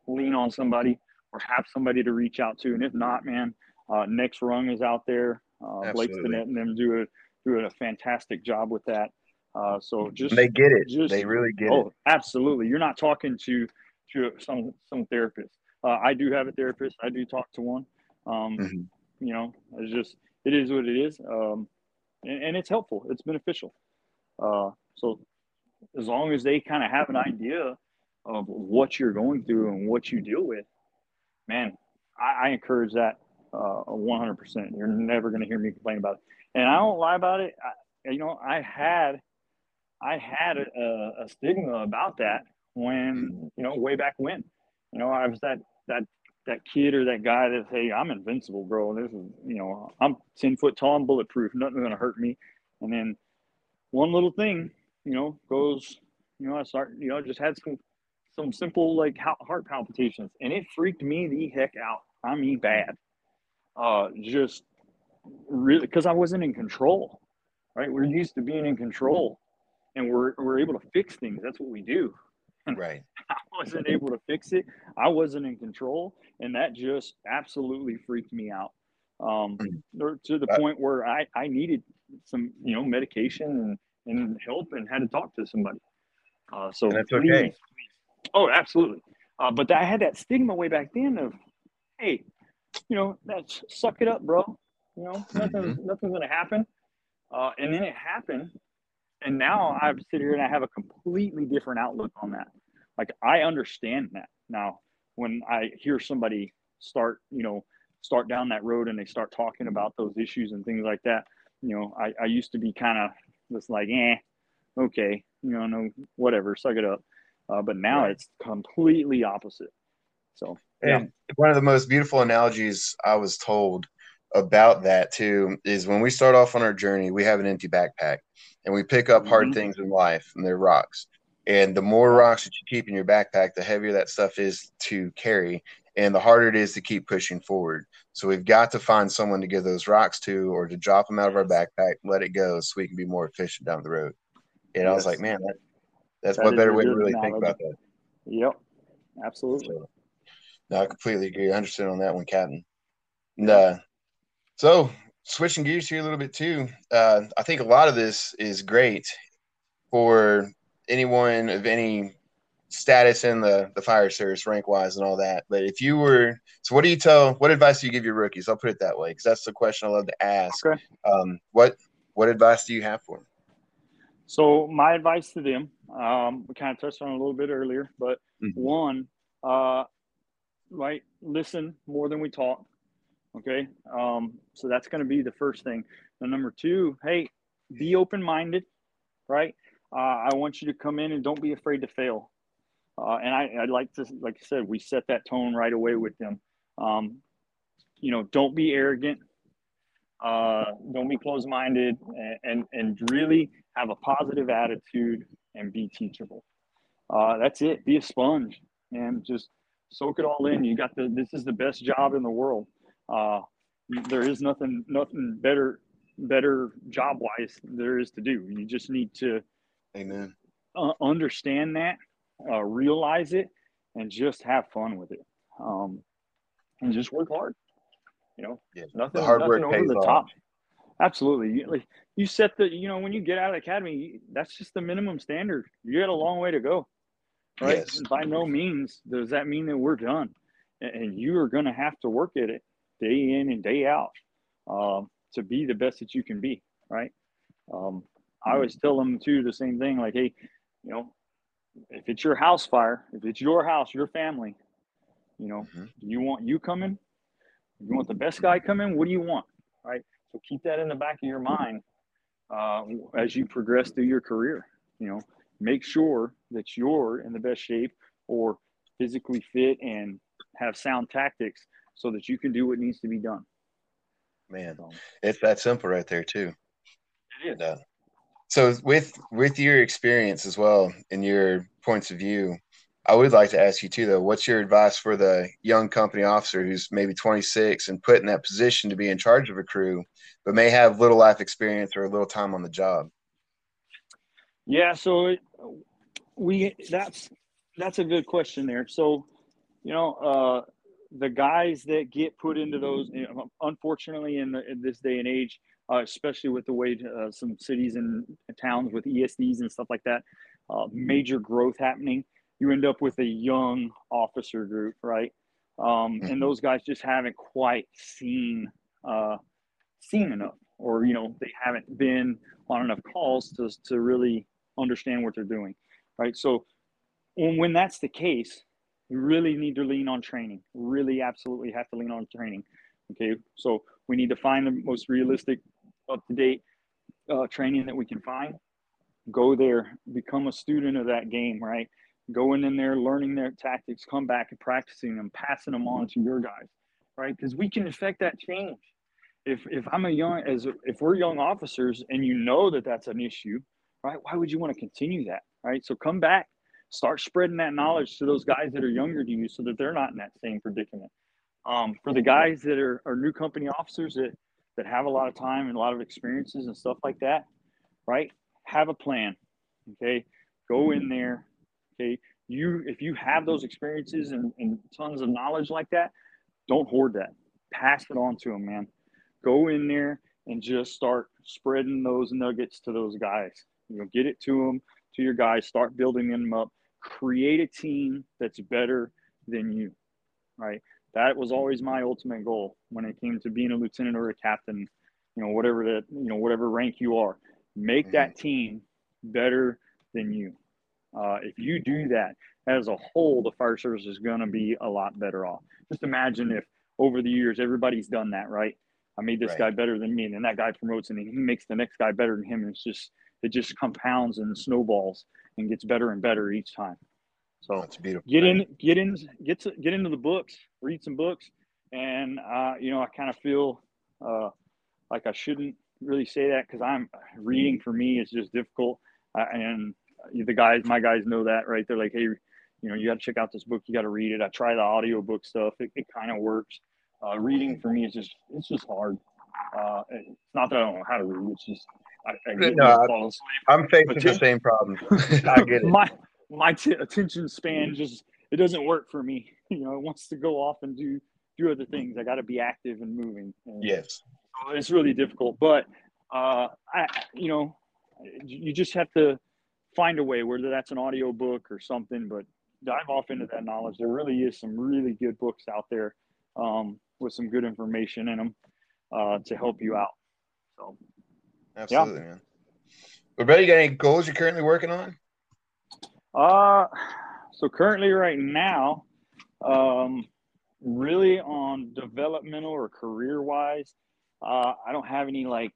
lean on somebody or have somebody to reach out to. And if not, man, uh, Next Rung is out there. Uh, Blake Stinnett and them do a doing a fantastic job with that. Uh, so just they get it. Just, they really get it. oh, it. Absolutely. You're not talking to to some some therapist. Uh, I do have a therapist. I do talk to one. Um, mm-hmm. You know, it's just it is what it is, um, and, and, it's helpful. It's beneficial. Uh, so as long as they kind of have an idea of what you're going through and what you deal with, man, I, I encourage that uh, 100%. You're never going to hear me complain about it. And I don't lie about it. I, you know, I had, I had a, a stigma about that when, you know, way back when, you know, I was that, that, that kid or that guy that, hey, I'm invincible, bro. This is, you know, I'm 10 foot tall and bulletproof. Nothing's going to hurt me. And then one little thing, you know, goes, you know, I start, you know, just had some, some simple like heart palpitations and it freaked me the heck out. I mean, bad. Uh, just really, because I wasn't in control, right? We're used to being in control and we're, we're able to fix things. That's what we do. [laughs] Right. I wasn't able to fix it. I wasn't in control. And that just absolutely freaked me out um, mm. to the point where I, I needed some, you know, medication and, and help and had to talk to somebody. Uh, so and that's okay. Oh, absolutely. Uh, but I had that stigma way back then of, hey, you know, that's suck it up, bro. You know, nothing, mm-hmm. nothing's gonna happen. Uh, and then it happened, and now I sit here and I have a completely different outlook on that. Like I understand that now. When I hear somebody start, you know, start down that road and they start talking about those issues and things like that, you know, I, I used to be kind of just like, eh, okay, you know, no, whatever, suck it up. Uh, but now right. it's completely opposite. So, yeah. And one of the most beautiful analogies I was told about that too is when we start off on our journey, we have an empty backpack and we pick up mm-hmm. hard things in life, and they're rocks. And the more rocks that you keep in your backpack, the heavier that stuff is to carry, and the harder it is to keep pushing forward. So we've got to find someone to give those rocks to, or to drop them out of our backpack, let it go, so we can be more efficient down the road. And yes. I was like, man, that, that's that what better way to really think about that. Yep, absolutely. So, no, I completely agree. I understand on that one, Captain. And, uh, so switching gears here a little bit too. Uh, I think a lot of this is great for anyone of any status in the the fire service rank wise and all that. But if you were, so what do you tell? What advice do you give your rookies? I'll put it that way because that's the question I love to ask. Okay. Um, what what advice do you have for them? So my advice to them, um, we kind of touched on a little bit earlier, but mm-hmm. one, uh, right, listen more than we talk. Okay, um, so that's going to be the first thing. And number two, hey, be open minded, right? Uh, I want you to come in and don't be afraid to fail. Uh, and I, I'd like to, like I said, we set that tone right away with them. Um, you know, don't be arrogant. Uh, don't be closed minded and, and, and really have a positive attitude, and be teachable. Uh, that's it. Be a sponge and just soak it all in. You got the. This is the best job in the world. Uh, there is nothing nothing better better job wise there is to do. You just need to. Amen. Uh, understand that, uh, realize it, and just have fun with it. Um, and just work hard. You know, yeah. nothing, the hard nothing work over the off. top. Absolutely. You, like, you set the, you know, when you get out of the academy, that's just the minimum standard. You got a long way to go, right? Yes. by no means does that mean that we're done. And you are going to have to work at it day in and day out um, to be the best that you can be, right? Um, I always tell them too the same thing, like, hey, you know, if it's your house fire, if it's your house, your family, you know, mm-hmm. you want you coming? You want the best guy coming? What do you want? Right. So keep that in the back of your mind uh, as you progress through your career. You know, make sure that you're in the best shape or physically fit and have sound tactics so that you can do what needs to be done. Man, so, it's that simple right there too. It is. And, uh, so with with your experience as well and your points of view, I would like to ask you too, though, what's your advice for the young company officer who's maybe 26 and put in that position to be in charge of a crew, but may have little life experience or a little time on the job? Yeah, so we that's that's a good question there. So, you know, uh, the guys that get put into those, unfortunately, in, the, in, this day and age, uh, especially with the way uh, some cities and towns with ESDs and stuff like that, uh, major growth happening you end up with a young officer group, right? Um, and mm-hmm. those guys just haven't quite seen uh, seen enough, or you know, they haven't been on enough calls to to really understand what they're doing, right? So when, when that's the case, you really need to lean on training. Really, absolutely have to lean on training. Okay, so we need to find the most realistic, up to date uh, training that we can find. Go there, become a student of that game, right? going in there, learning their tactics, come back and practicing them, passing them on to your guys, right? Because we can affect that change. If if I'm a young as if we're young officers and you know that that's an issue, right? Why would you want to continue that, right? So come back, start spreading that knowledge to those guys that are younger to you, so that they're not in that same predicament. Um, for the guys that are, are new company officers that that have a lot of time and a lot of experiences and stuff like that, right? Have a plan. Okay, go in there, Okay. You, if you have those experiences and, and tons of knowledge like that, don't hoard that. Pass it on to them, man. Go in there and just start spreading those nuggets to those guys. You know, get it to them, to your guys, start building them up. Create a team that's better than you, right? That was always my ultimate goal when it came to being a lieutenant or a captain, you know, whatever that, you know, whatever rank you are. Make that mm-hmm. team better than you. Uh, if you do that as a whole, the fire service is going to be a lot better off. Just imagine if over the years everybody's done that, right? I made this right. guy better than me, and then that guy promotes and he makes the next guy better than him. And it's just it just compounds and snowballs and gets better and better each time. So That's beautiful. Get in, get in, get to, get into the books, read some books, and uh, you know I kind of feel uh, like I shouldn't really say that because I'm reading for me is just difficult, uh, and the guys, my guys know that, right? They're like, hey, you know, you got to check out this book. You got to read it. I try the audio book stuff. It, it kind of works. Uh, reading for me is just, it's just hard. Uh, it's not that I don't know how to read. It's just, I, I get no, fall asleep. I'm facing the same problem. [laughs] I get it. My, my t- attention span just, it doesn't work for me. [laughs] You know, it wants to go off and do, do other things. I got to be active and moving. And yes. it's really difficult, but, uh, I, you know, you just have to, find a way, whether that's an audio book or something, but dive off into that knowledge. There really is some really good books out there um, with some good information in them uh, to help you out. So, absolutely, yeah. man. But, Brett, you got any goals you're currently working on? Uh, so currently, right now, um, really on developmental or career wise, uh, I don't have any like,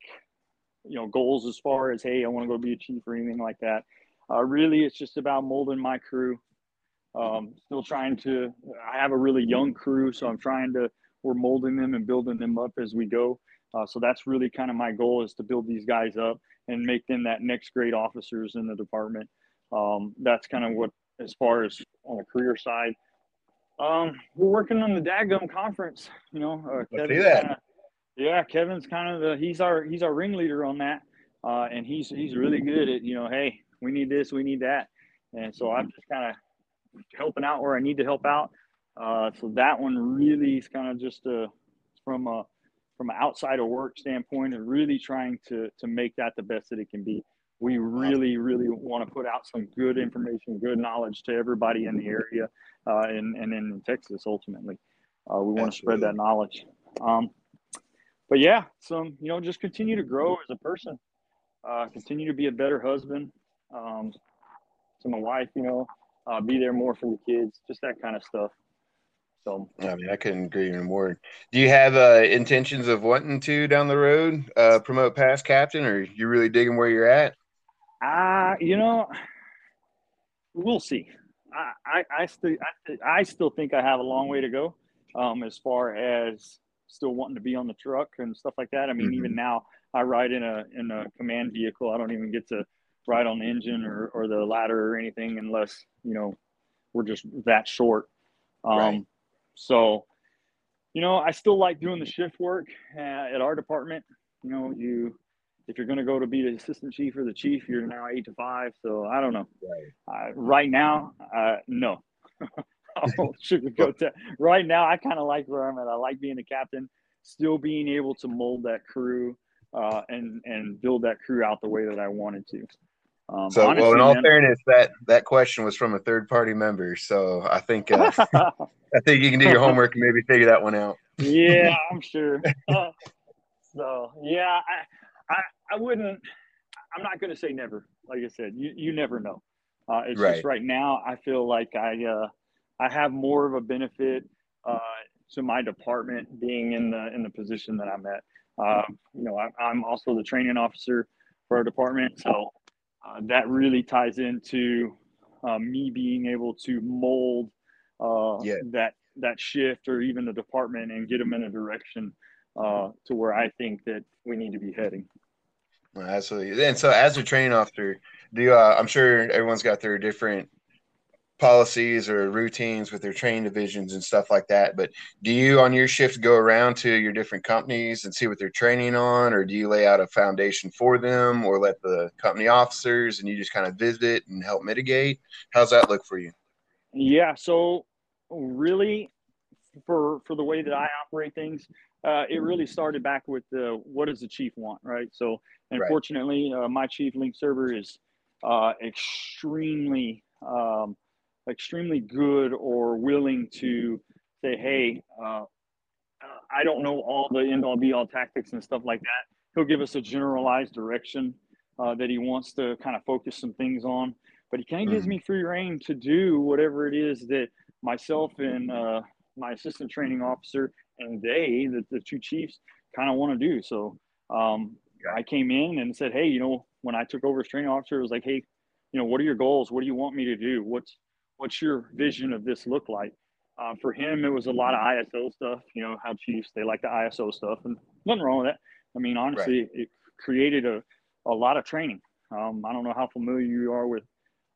you know, goals as far as, hey, I want to go be a chief or anything like that. Uh, really, it's just about molding my crew. Um, still trying to, I have a really young crew, so I'm trying to, we're molding them and building them up as we go. Uh, so that's really kind of my goal is to build these guys up and make them that next grade officers in the department. Um, that's kind of what, as far as on the career side, um, we're working on the Dadgum conference. You know, uh, Kevin's kinda, yeah, Kevin's kind of the he's our he's our ringleader on that, uh, and he's he's really good at you know, hey, we need this, we need that, and so I'm just kind of helping out where I need to help out. Uh, so that one really is kind of just a, from a from an outside of work standpoint and really trying to to make that the best that it can be. We really, really want to put out some good information, good knowledge to everybody in the area, uh, and and in Texas ultimately. Uh, we want to spread that knowledge. Um, but yeah, some you know just continue to grow as a person, uh, continue to be a better husband um, to my wife. You know, uh, be there more for the kids, just that kind of stuff. So I mean, I couldn't agree even more. Do you have uh, intentions of wanting to down the road uh, promote past captain, or you really digging where you're at? Uh, you know, we'll see. I, I, I still, I, I, still think I have a long way to go, um, as far as still wanting to be on the truck and stuff like that. I mean, mm-hmm. even now I ride in a, in a command vehicle. I don't even get to ride on the engine or, or the ladder or anything unless, you know, we're just that short. Um, right. So, you know, I still like doing the shift work uh, at our department. You know, you if you're going to go to be the assistant chief or the chief, you're now eight to five. So I don't know. Right, uh, right now, uh, no. [laughs] [laughs] Sugarcoat that. Right now, I kind of like where I'm at. I like being the captain, still being able to mold that crew uh, and and build that crew out the way that I wanted to. Um, so, honestly, well, in all man, fairness, that that question was from a third party member, so I think uh, [laughs] I think you can do your homework and maybe figure that one out. yeah, I'm sure. So, yeah, I, I I wouldn't. I'm not going to say never. Like I said, you you never know. Uh, it's right. just right now. I feel like I uh, I have more of a benefit uh, to my department being in the in the position that I'm at. Uh, you know, I, am also the training officer for our department, so uh, that really ties into uh, me being able to mold uh, yeah. that that shift or even the department and get them in a direction uh, to where I think that we need to be heading. Absolutely. And so, as a training officer, do you, uh, I'm sure everyone's got their different policies or routines with their training divisions and stuff like that. But do you, on your shift, go around to your different companies and see what they're training on, or do you lay out a foundation for them, or let the company officers and you just kind of visit and help mitigate? How's that look for you? Yeah. So, really, for for the way that I operate things, uh, it really started back with the what does the chief want, right? So, unfortunately, right. uh, my chief link server is uh, extremely um, extremely good or willing to say, hey, uh, I don't know all the end all be all tactics and stuff like that. He'll give us a generalized direction uh, that he wants to kind of focus some things on, but he kind of mm-hmm. gives me free rein to do whatever it is that myself and uh, my assistant training officer and they, the, the two chiefs, kind of want to do. So um, I came in and said, hey, you know, when I took over as training officer, it was like, hey, you know, what are your goals? What do you want me to do? What's what's your vision of this look like? Uh, for him, it was a lot of ISO stuff. You know how Chiefs they like the ISO stuff, and nothing wrong with that. I mean, honestly, right. it created a, a lot of training. Um, I don't know how familiar you are with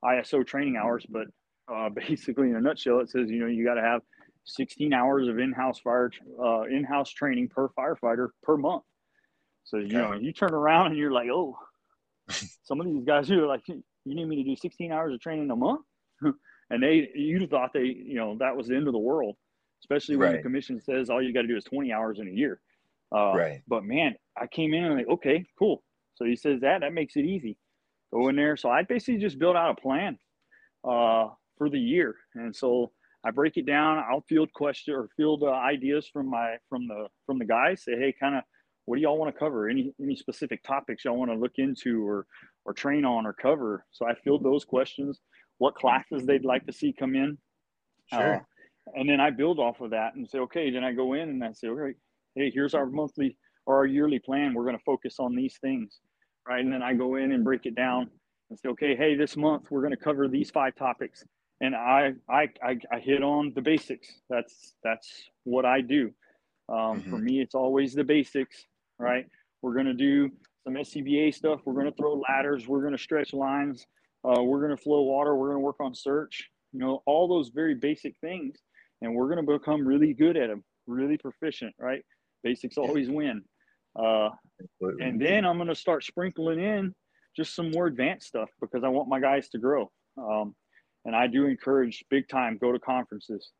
ISO training hours, but uh, [laughs] basically, in a nutshell, it says you know you got to have 16 hours of in-house fire uh, in-house training per firefighter per month. So you know you turn around and you're like, oh, [laughs] some of these guys are like, you need me to do 16 hours of training a month? [laughs] and they you thought they you know that was the end of the world especially when right. the commission says all you got to do is 20 hours in a year. Uh, right. but man i came in and like okay cool. So he says that that makes it easy. Go in there. So i basically just built out a plan uh, for the year. And so i break it down i'll field question or field uh, ideas from my from the from the guys say hey kind of what do y'all want to cover any any specific topics y'all want to look into or or train on or cover so i field those questions what classes they'd like to see come in. Sure. Uh, and then I build off of that and say, okay, then I go in and I say, okay, hey, here's our monthly or our yearly plan. We're going to focus on these things, right? And then I go in and break it down and say, okay, hey, this month we're going to cover these five topics. And I, I, I, I hit on the basics. That's, that's what I do. Um, mm-hmm. For me, it's always the basics. right? We're going to do some SCBA stuff. We're going to throw ladders. We're going to stretch lines. Uh, we're going to flow water. We're going to work on search. You know, all those very basic things, and we're going to become really good at them, really proficient, right? Basics always win. Uh, and then I'm going to start sprinkling in just some more advanced stuff because I want my guys to grow. Um, and I do encourage big time go to conferences,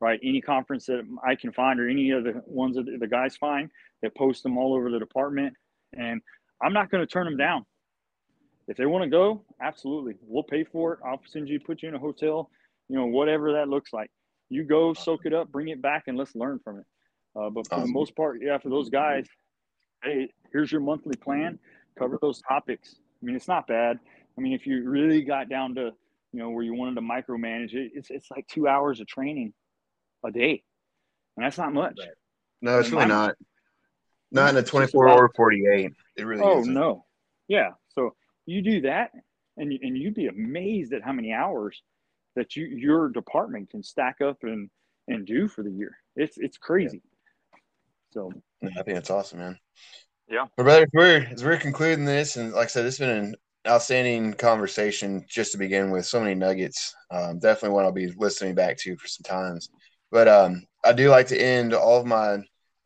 right? Any conference that I can find or any of the ones that the guys find, they post them all over the department. And I'm not going to turn them down. If they want to go, absolutely. We'll pay for it. I'll send you, put you in a hotel, you know, whatever that looks like. You go, soak it up, bring it back, and let's learn from it. Uh, but for the most part, yeah, for those guys, hey, here's your monthly plan. Cover those topics. I mean, it's not bad. I mean, if you really got down to, you know, where you wanted to micromanage it, it's it's like two hours of training a day, and that's not much. No, it's really not. Not in a 24 or 48. It really Oh, isn't. no. Yeah. So you do that and, and you'd be amazed at how many hours that you your department can stack up and, and do for the year. It's it's crazy. Yeah. So I think that's awesome, man. Yeah. But brother, as we're as we're concluding this, and like I said, it's been an outstanding conversation just to begin with. So many nuggets. Um, definitely one I'll be listening back to for some times. But um, I do like to end all of my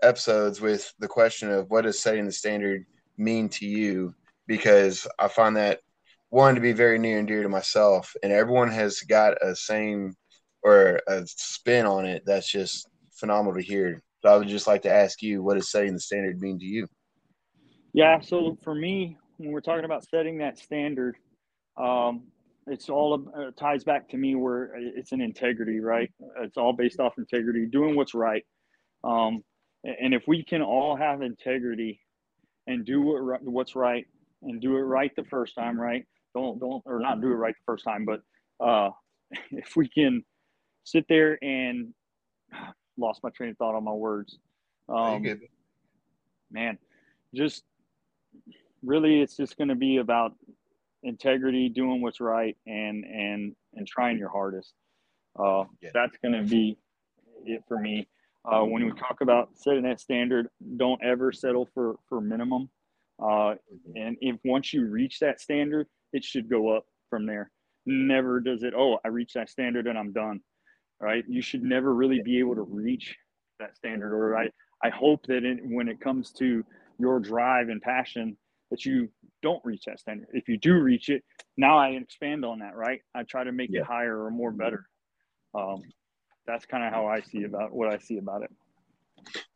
episodes with the question of what does setting the standard mean to you? Because I find that one to be very near and dear to myself, and everyone has got a same or a spin on it that's just phenomenal to hear. So I would just like to ask you, what does setting the standard mean to you? Yeah, so for me, when we're talking about setting that standard, um, it's all uh, ties back to me where it's an integrity, right? It's all based off integrity, doing what's right. Um, and if we can all have integrity and do what, what's right and do it right the first time, right? Don't don't or not do it right the first time, but uh, [laughs] if we can sit there and [sighs] lost my train of thought on my words. Um, man, just really, it's just going to be about integrity, doing what's right, and and and trying your hardest. Uh, yeah. That's going to be it for me. Uh, when we talk about setting that standard, don't ever settle for for minimum. Uh, and if once you reach that standard, it should go up from there. Never does it. Oh, I reached that standard and I'm done. Right? You should never really be able to reach that standard. Or I I hope that it, when it comes to your drive and passion, that you don't reach that standard. If you do reach it, now I expand on that. Right? I try to make yeah. it higher or more better. Um, that's kind of how I see about what I see about it.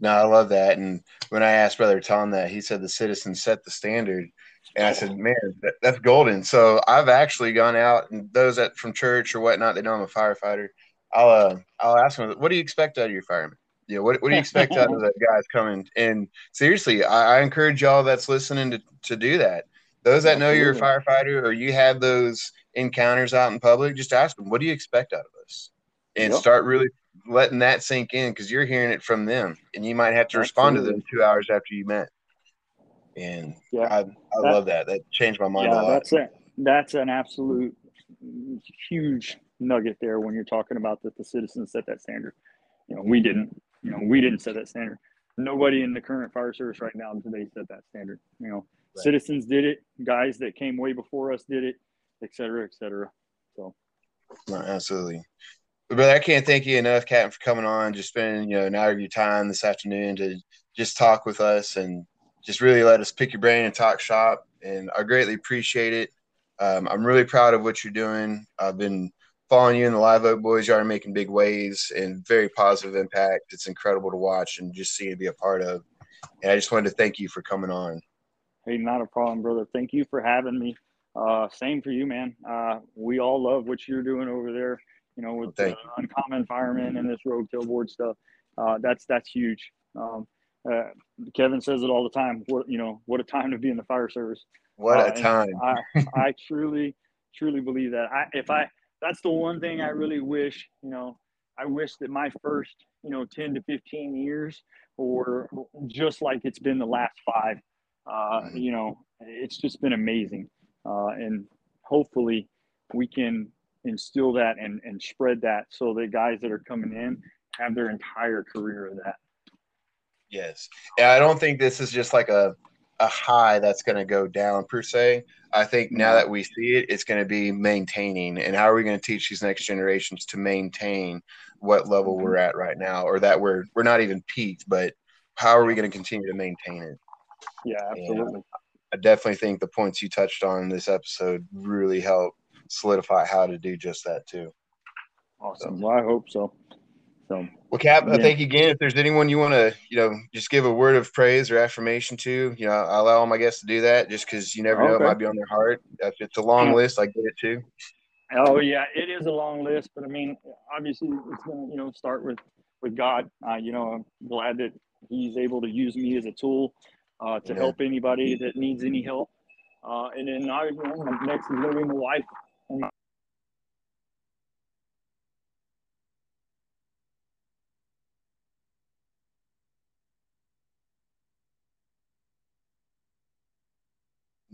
No, I love that. And when I asked Brother Tom that, he said the citizens set the standard. And I said, man, that, that's golden. So I've actually gone out and those that from church or whatnot, they know I'm a firefighter. I'll uh, I'll ask them, what do you expect out of your firemen? You know, what, what do you expect out of [laughs] the guys coming? And seriously, I, I encourage y'all that's listening to, to do that. Those that know you're a firefighter or you have those encounters out in public, just ask them, what do you expect out of us? and yep. start really letting that sink in because you're hearing it from them and you might have to respond to them two hours after you met and yeah i, I that, love that that changed my mind yeah, that's a, that's an absolute huge nugget there when you're talking about that the citizens set that standard you know we didn't you know we didn't set that standard nobody in the current fire service right now today set that standard you know right. citizens did it guys that came way before us did it et cetera et cetera so no, absolutely but I can't thank you enough, Captain, for coming on, just spending you know an hour of your time this afternoon to just talk with us and just really let us pick your brain and talk shop. And I greatly appreciate it. Um, I'm really proud of what you're doing. I've been following you in the Live Oak Boys. You are making big waves and very positive impact. It's incredible to watch and just see to be a part of. And I just wanted to thank you for coming on. Hey, not a problem, brother. Thank you for having me. Uh, same for you, man. Uh, we all love what you're doing over there you know, with the uncommon firemen and this rogue tailboard stuff. Uh, that's that's huge. Um, uh, Kevin says it all the time. What you know, what a time to be in the fire service. What a uh, time! I, [laughs] I truly, truly believe that. I if I that's the one thing I really wish. You know, I wish that my first you know 10 to 15 years or just like it's been the last five. Uh, you know, it's just been amazing, uh, and hopefully we can instill that and, and spread that so the guys that are coming in have their entire career of that. Yes. Yeah, I don't think this is just like a a high that's going to go down per se. I think now that we see it, it's going to be maintaining. And how are we going to teach these next generations to maintain what level we're mm-hmm. at right now, or that we're we're not even peaked, but how are we going to continue to maintain it? Yeah, absolutely. And I definitely think the points you touched on in this episode really help solidify how to do just that too. Awesome. So. Well, I hope so. So, well, Cap, yeah. thank you again. If there's anyone you want to, you know, just give a word of praise or affirmation to, you know, I allow all my guests to do that just because you never okay. know it might be on their heart. If it's a long list, I get it too. Oh yeah, it is a long list, but I mean, obviously, it's going to, you know, start with with God. Uh, you know, I'm glad that He's able to use me as a tool uh, to yeah. help anybody that needs any help. Uh, and then I, you know, next is to be my wife.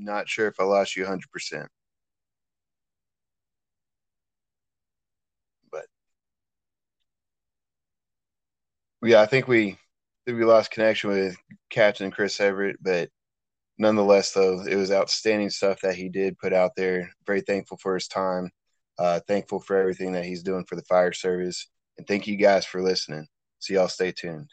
Not sure if I lost you 100%. But yeah, I think we we lost connection with Captain Chris Everett, but nonetheless, though, it was outstanding stuff that he did put out there. Very thankful for his time. Uh, thankful for everything that he's doing for the fire service. And thank you guys for listening. So y'all stay tuned.